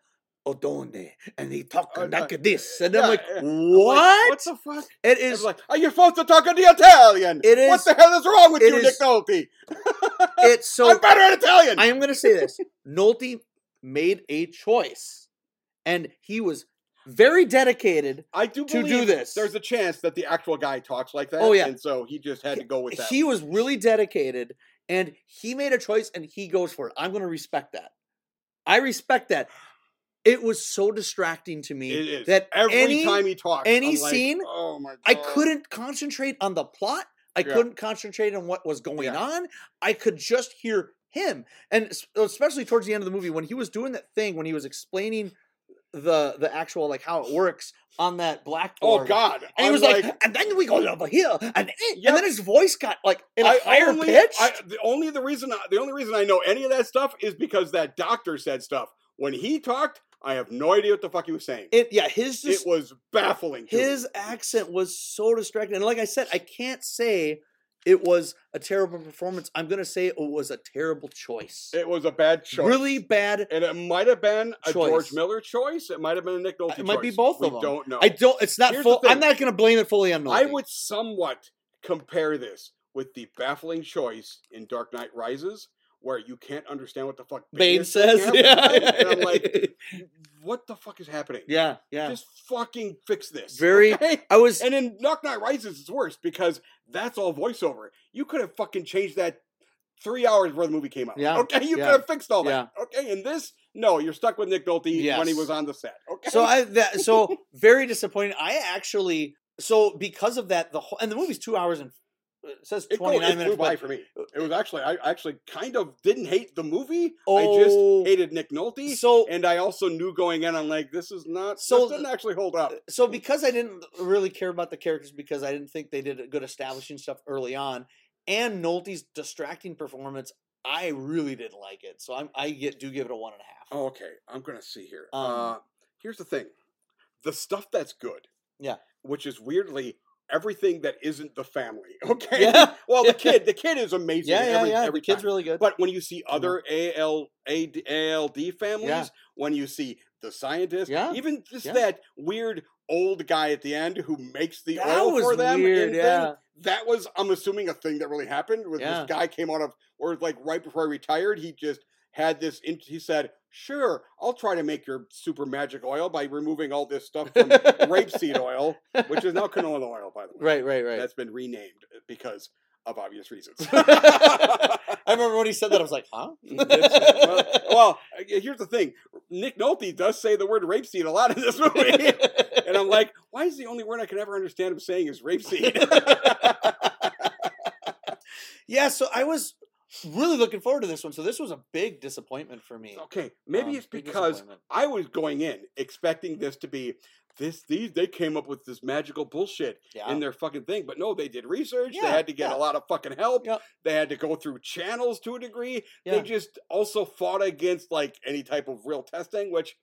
Odone, and he talking Uh, like uh, this, and yeah, I'm like, yeah. I'm like, what? what the fuck? It's like, are you supposed to talk in the Italian? It is. What the hell is wrong with you, is- Nick Nolte? It's so. I'm better at Italian. I am going to say this: Nolte made a choice, and he was very dedicated. I do to do this. There's a chance that the actual guy talks like that. Oh, yeah. and so he just had to go with that. He was really dedicated, and he made a choice, and he goes for it. I'm going to respect that. I respect that. It was so distracting to me it is that every any time he talks, any I'm like, scene, oh my god, I couldn't concentrate on the plot. I Yeah. couldn't concentrate on what was going Yeah. on. I could just hear him, and especially towards the end of the movie when he was doing that thing when he was explaining the the actual like how it works on that black Oh god, And he was like, and then we go over here, and, eh," Yep. and then his voice got like in a I higher only, pitch. I, the only the reason the only reason I know any of that stuff is because that doctor said stuff when he talked. I have no idea what the fuck he was saying. it yeah, his It was baffling. to me. his accent was so distracting. And like I said, I can't say it was a terrible performance. I'm gonna say it was a terrible choice. It was a bad choice. Really bad. And it might have been a George Miller choice. It might have been a Nick Nolte choice. It might be choice. both we of 'em. don't know. I don't. It's not full. I'm not gonna blame it fully on Nolte. I would somewhat compare this with the baffling choice in Dark Knight Rises, where you can't understand what the fuck Bane saying says, yeah, and I'm like, what the fuck is happening? yeah, yeah. Just fucking fix this. Very- okay? I was. And in Dark Knight Rises, it's worse because that's all voiceover. You could have fucking changed that three hours before the movie came out. Yeah, Okay, you yeah, could have fixed all that. Okay, and this, no, you're stuck with Nick Nolte when he was on the set. Okay. So I that so very disappointing. I actually so because of that the whole and the movie's two hours and it says it, go, twenty it flew minutes. by for me. It was actually I actually kind of didn't hate the movie. I Oh. just hated Nick Nolte. so and I also knew going in, I'm like, this is not. So- this didn't actually hold up. so because I didn't really care about the characters because I didn't think they did a good establishing stuff early on, and Nolte's distracting performance, I really didn't like it. So I'm I get do give it a one and a half. Oh, okay, I'm gonna see here. Um, uh, here's the thing: the stuff that's good, Yeah. which is weirdly everything that isn't the family. Okay, Yeah. well, the kid, the kid is amazing. Yeah, yeah, every, yeah. Every the kid's time. really good. But when you see other AL, AD, ALD families, Yeah. when you see the scientist, Yeah, even just yeah. that weird old guy at the end who makes the That oil for them, weird, yeah. that was, I'm assuming, a thing that really happened. With Yeah. this guy came out of, or like right before he retired, he just had this. In, he said, "Sure, I'll try to make your super magic oil by removing all this stuff from rapeseed oil, which is now canola oil, by the way. right, right, right. That's been renamed because of obvious reasons. I remember when he said that. I was like, huh? Well, well, uh, here's the thing: Nick Nolte does say the word rapeseed a lot in this movie, and I'm like, why is the only word I can ever understand him saying is rapeseed? yeah, so I was really looking forward to this one. So this was a big disappointment for me. okay, maybe Um, it's because. I was going in expecting this to be this. These they came up with this magical bullshit yeah. in their fucking thing, but no, they did research. they had to get yeah. a lot of fucking help. Yep. They had to go through channels to a degree. yeah. They just also fought against like any type of real testing, which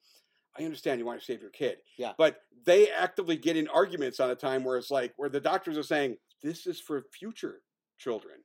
I understand you want to save your kid. Yeah. But they actively get in arguments on a time where it's like where the doctors are saying, This is for future children.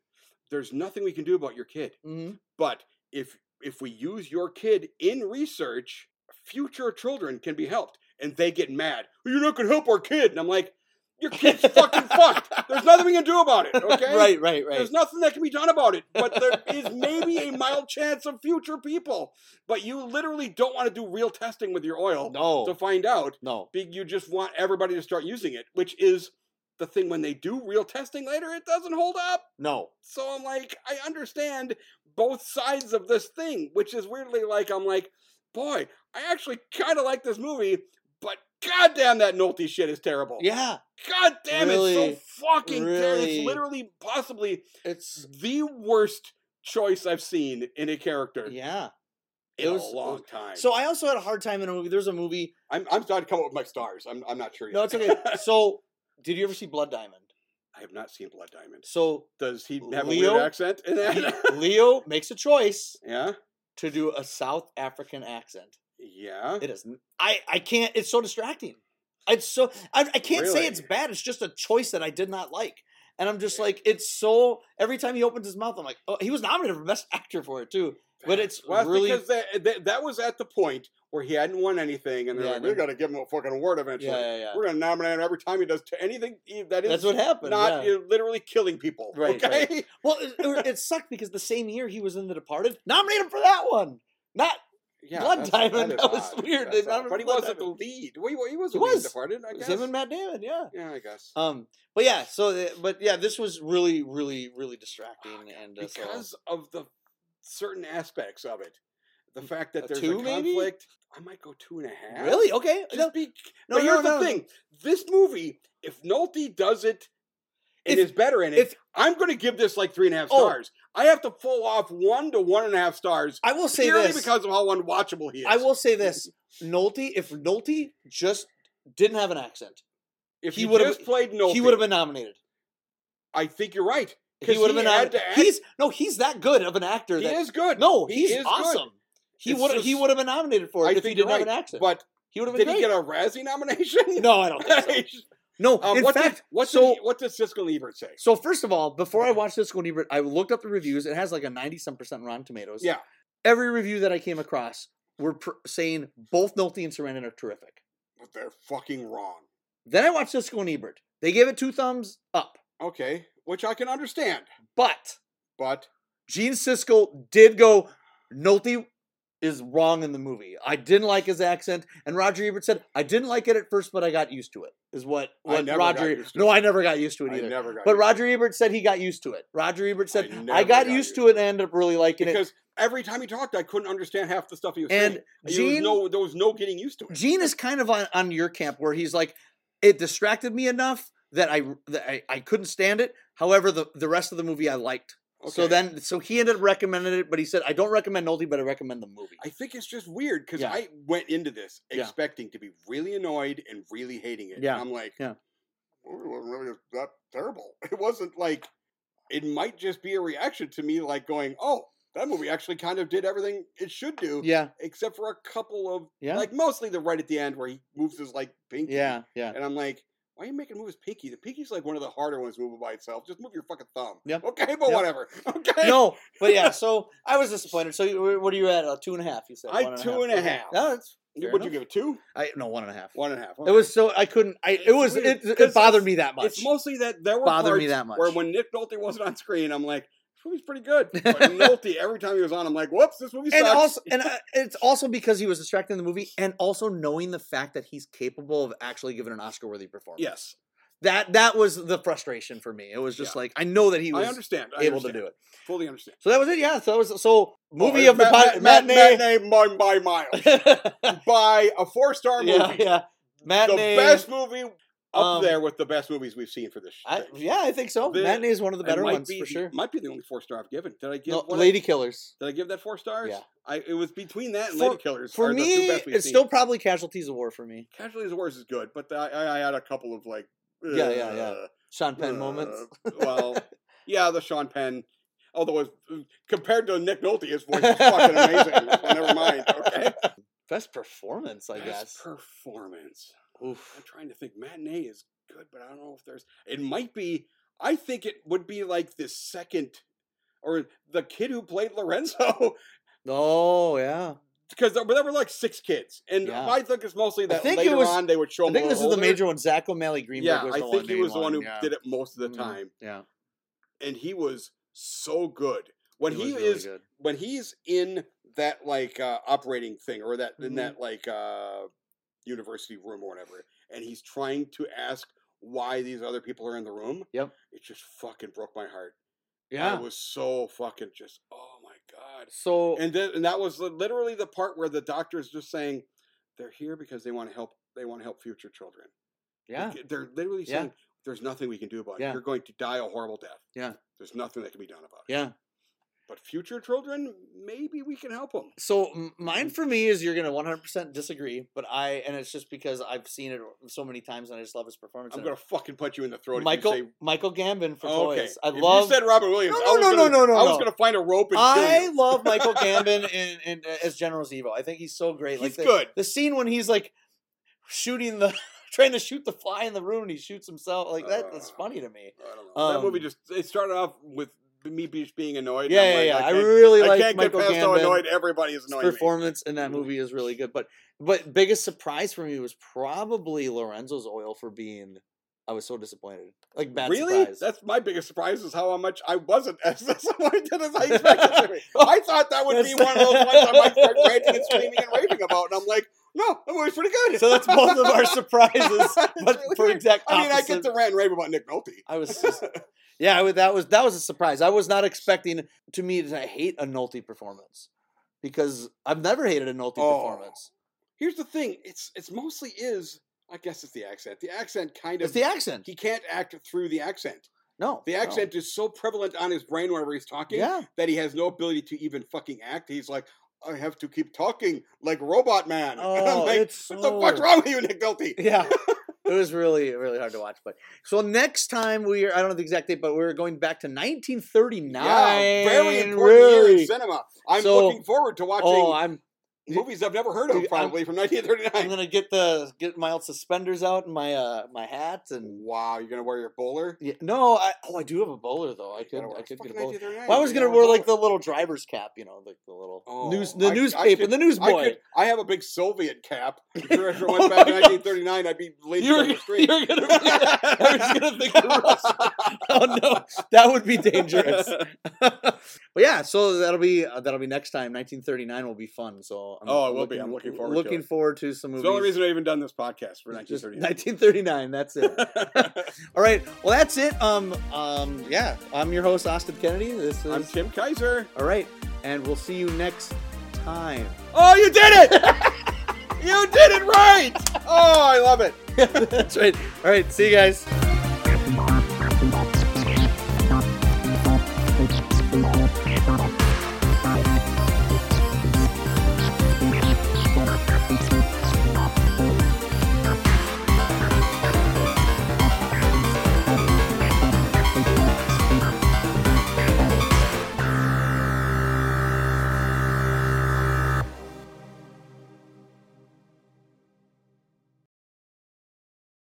There's nothing we can do about your kid. Mhm. But if if we use your kid in research, future children can be helped. And they get mad. You're not gonna help our kid. And I'm like, your kid's fucking fucked. There's nothing we can do about it. Okay. right, right, right. There's nothing that can be done about it, but there is maybe a mild chance of future people. But you literally don't want to do real testing with your oil no, to find out. no. You just want everybody to start using it, which is the thing when they do real testing later, it doesn't hold up. No. So I'm like, I understand both sides of this thing, which is weirdly like I'm like, boy, I actually kind of like this movie, but goddamn, that Nolte shit is terrible. Yeah. God damn, Really, it's so fucking terrible. really- It's literally possibly It's the worst choice I've seen in a character yeah. in it was- a long time. So I also had a hard time in a movie. There's a movie. I'm I'm starting to come up with my stars. I'm I'm not sure yet. No, it's okay. so did you ever see Blood Diamond? I have not seen Blood Diamond. So Does he have a Leo? weird accent in that? Leo makes a choice yeah, to do a South African accent. yeah. It is. I I can't. It's so distracting. It's so. I, I can't say it's bad. It's just a choice that I did not like. And I'm just like, it's so. Every time he opens his mouth, I'm like, oh, he was nominated for best actor for it too. But it's well, really. because that, that that was at the point where he hadn't won anything, and they're Yeah, like, they- "We got to give him a fucking award eventually. Yeah, yeah, yeah. We're gonna nominate him every time he does t- anything that is That's what happened. not literally killing people." Right, Okay. right. Well, it, it, sucked because the same year he was in The Departed, nominate him for that one. Not Yeah, Blood Diamond, is that was odd. weird. That's odd. But he wasn't the lead. Well, he, he was He the was. departed. I guess. him and Matt Damon. Yeah. yeah, I guess. Um. But yeah. So, uh, but yeah, this was really, really, really distracting, and uh, so- because of the certain aspects of it, the mm, fact a that there's two, a maybe? conflict. I might go two and a half. really okay. Just No, be. no, but no, here's no. the thing: this movie, if Nolte does it and is better in it, I'm going to give this like three and a half Oh. stars. I have to pull off one to one and a half stars I will say purely this. because of how unwatchable he is. I will say this: Nolte, if Nolte just didn't have an accent, If he he would've- just played Nolte, he would have been nominated. I think you're right. He would have been had nominated. to act- He's no, he's that good of an actor. He that, is good. No, He he's is good. awesome. He would he would have been nominated for it I if he didn't you're have an accent. But he would have been did great. he get a Razzie nomination? no, I don't think so. No, Um, in what fact, did, what so did he, what did Siskel Ebert say? so first of all, before I watched one, Ebert, I looked up the reviews. It has like a ninety some percent Rotten Tomatoes. Yeah, every review that I came across were pr- saying both Nolte and Sarandon are terrific. but they're fucking wrong. Then I watched Siskel and Ebert. They gave it two thumbs up, Okay, which I can understand, but but Gene Siskel did go, Nolte is wrong in the movie. I didn't like his accent, and Roger Ebert said I didn't like it at first, but I got used to it. Is what, what Roger? no. I never got used to it I either. never got. But Roger Ebert said he got used to it. Roger Ebert said I I, got got used to it and ended up really liking it. because every time he talked, I couldn't understand half the stuff he was And saying. Gene, no, there was no getting used to it. Gene is kind of on, on your camp where he's like, it distracted me enough that I that I, I couldn't stand it. However, the the rest of the movie I liked. So then, so he ended up recommending it, but he said, I don't recommend Nolte, but I recommend the movie. I think it's just weird because Yeah. I went into this Yeah. expecting to be really annoyed and really hating it. Yeah. And I'm like, Yeah. "Well, it wasn't really that terrible. It wasn't like, it might just be a reaction to me like going, oh, that movie actually kind of did everything it should do, yeah, except for a couple of, yeah, like mostly the right at the end where he moves his like pinky. yeah, yeah. And I'm like, why are you making move his pinky? The pinky's like one of the harder ones to move by itself. Just move your fucking thumb. Yep. Okay, but Yep. whatever. Okay. No, but yeah, so I was disappointed. So what are you at? A two and a half? You said I One two and a Okay. half. No, that's fair Would you give it two? I no one and a half. One and a half. It was so I couldn't. I it was it, it bothered me that much. It's mostly that there were Bothered me that much. where when Nick Nolte wasn't on screen, I'm like, this movie's pretty good. But Nolte, every time he was on, I'm like, whoops, this movie sucks. and also and uh, it's also because he was distracted in the movie, and also knowing the fact that he's capable of actually giving an Oscar-worthy performance. yes, that that was the frustration for me. It was just Yeah. like I know that he was I understand. I able understand. to do it. Fully understand. So that was it. Yeah. So that was so movie Oh, of the ma- matinee. matinee by, by miles. by a four star movie. yeah, yeah. Matinee. The best movie up Um, there with the best movies we've seen for this. I, yeah, I think so. The- matinee is one of the better ones be for sure. Might be the only four star I've given. Did I give? No, what I- Lady Killers. did I give that four stars? Yeah. I it was between that and For- Lady Killers. For me, it's seen. still probably Casualties of War for me. Casualties of War is good, but I, I, I had a couple of like Yeah, yeah, yeah. uh, Sean Penn uh, moments. well, yeah, the Sean Penn. Although it's, compared to Nick Nolte, his voice is fucking amazing. Never mind. Okay. Best performance, I Best guess. performance. Oof. I'm trying to think. Matinee is good, but I don't know if there's. It might be. I think it would be like the second, or the kid who played Lorenzo, Oh yeah. because there, there were like six kids, and Yeah. I think it's mostly that later was- on they would show. I think this is the major one. Zach O'Malley Greenberg Yeah, was I the think one he was the one who yeah. did it most of the Mhm. time, Yeah. and he was so good when It he really is good. when he's in that like uh, operating thing or that in Mhm. that like uh, university room or whatever, and he's trying to ask why these other people are in the room. Yep. It just fucking broke my heart. Yeah. I was so fucking just, oh my god. so And then, and that was literally the part where the doctor is just saying, they're here because they want to help. They want to help future children. yeah. They're literally Yeah. saying, there's nothing we can do about Yeah. it. You're going to die a horrible death. Yeah. There's nothing that can be done about it. Yeah. But future children, maybe we can help them. So mine for me is you're gonna 100% disagree, but I and it's just because I've seen it so many times and I just love his performance. I'm gonna it. fucking punch you in the throat. Michael If you say, Michael Gambon for Oh, okay. toys. I if love. you said Robert Williams, No, no, no, gonna, no, no, I was no. gonna find a rope and I love Michael Gambon in, in as General Zevo. I think he's so great. He's like the, good. the scene when he's like shooting the trying to shoot the fly in the room and he shoots himself like that. That's Uh, funny to me. Know. that movie Um, just it started off with me be- being annoyed. Yeah, yeah, like, yeah. I, I really I like can't Michael get past how Gambon. annoyed everybody is His annoying me. performance in that movie is really good. But but biggest surprise for me was probably Lorenzo's oil for being. I was so disappointed. Like bad really? surprise. That's my biggest surprise is how much I wasn't as disappointed as I expected to be. I thought that would be one of those ones I might start ranting and screaming and raving about, and I'm like, no, that movie's pretty good. so that's both of our surprises, but really for exact I mean, I get to rant and rave about Nick Nolte. I was just, yeah, that was that was a surprise. I was not expecting to me to hate a Nolte performance because I've never hated a Nolte Oh. performance. Here's the thing: it's it's mostly is. I guess it's the accent. The accent kind of. It's the accent. he can't act through the accent. No, The no. accent is so prevalent on his brain whenever he's talking Yeah, that he has no ability to even fucking act. He's like, I have to keep talking like Robot Man. Oh, like, it's what the fuck's wrong with you, Nick Nolte? yeah. It was really, really hard to watch. But so next time we are, I don't know the exact date, but we're going back to 1939. Yeah, very important year in cinema. I'm So- looking forward to oh, watching Oh, I'm movies I've never heard of, Dude, I'm- probably from I'm gonna get the get my old suspenders out and my uh my hat and Wow, you're gonna wear your bowler? yeah, no, I oh I do have a bowler though. I could I could get a bowler. Well, I was gonna wear wear like the little driver's cap, you know, like the little Oh, news the I- I newspaper, could- the I, newsboy. could, I have a big Soviet cap. If you ever Oh went back my in God. 1939, I'd be were, down the street. were gonna be, I was gonna think of Russia. Oh no, that would be dangerous. but yeah, so that'll be uh, that'll be next time. 1939 will be fun. So I'm Oh, it will be. I'm looking forward to looking it. forward to some movies. It's the only reason I've even done this podcast for 1939. 1939. That's it. All right. Well, that's it. Um. Um. Yeah. I'm your host, Austin Kennedy. This is I'm Tim Kaiser. all right, and we'll see you next time. Oh, you did it! you did it right! Oh, I love it. that's right. All right. See you guys.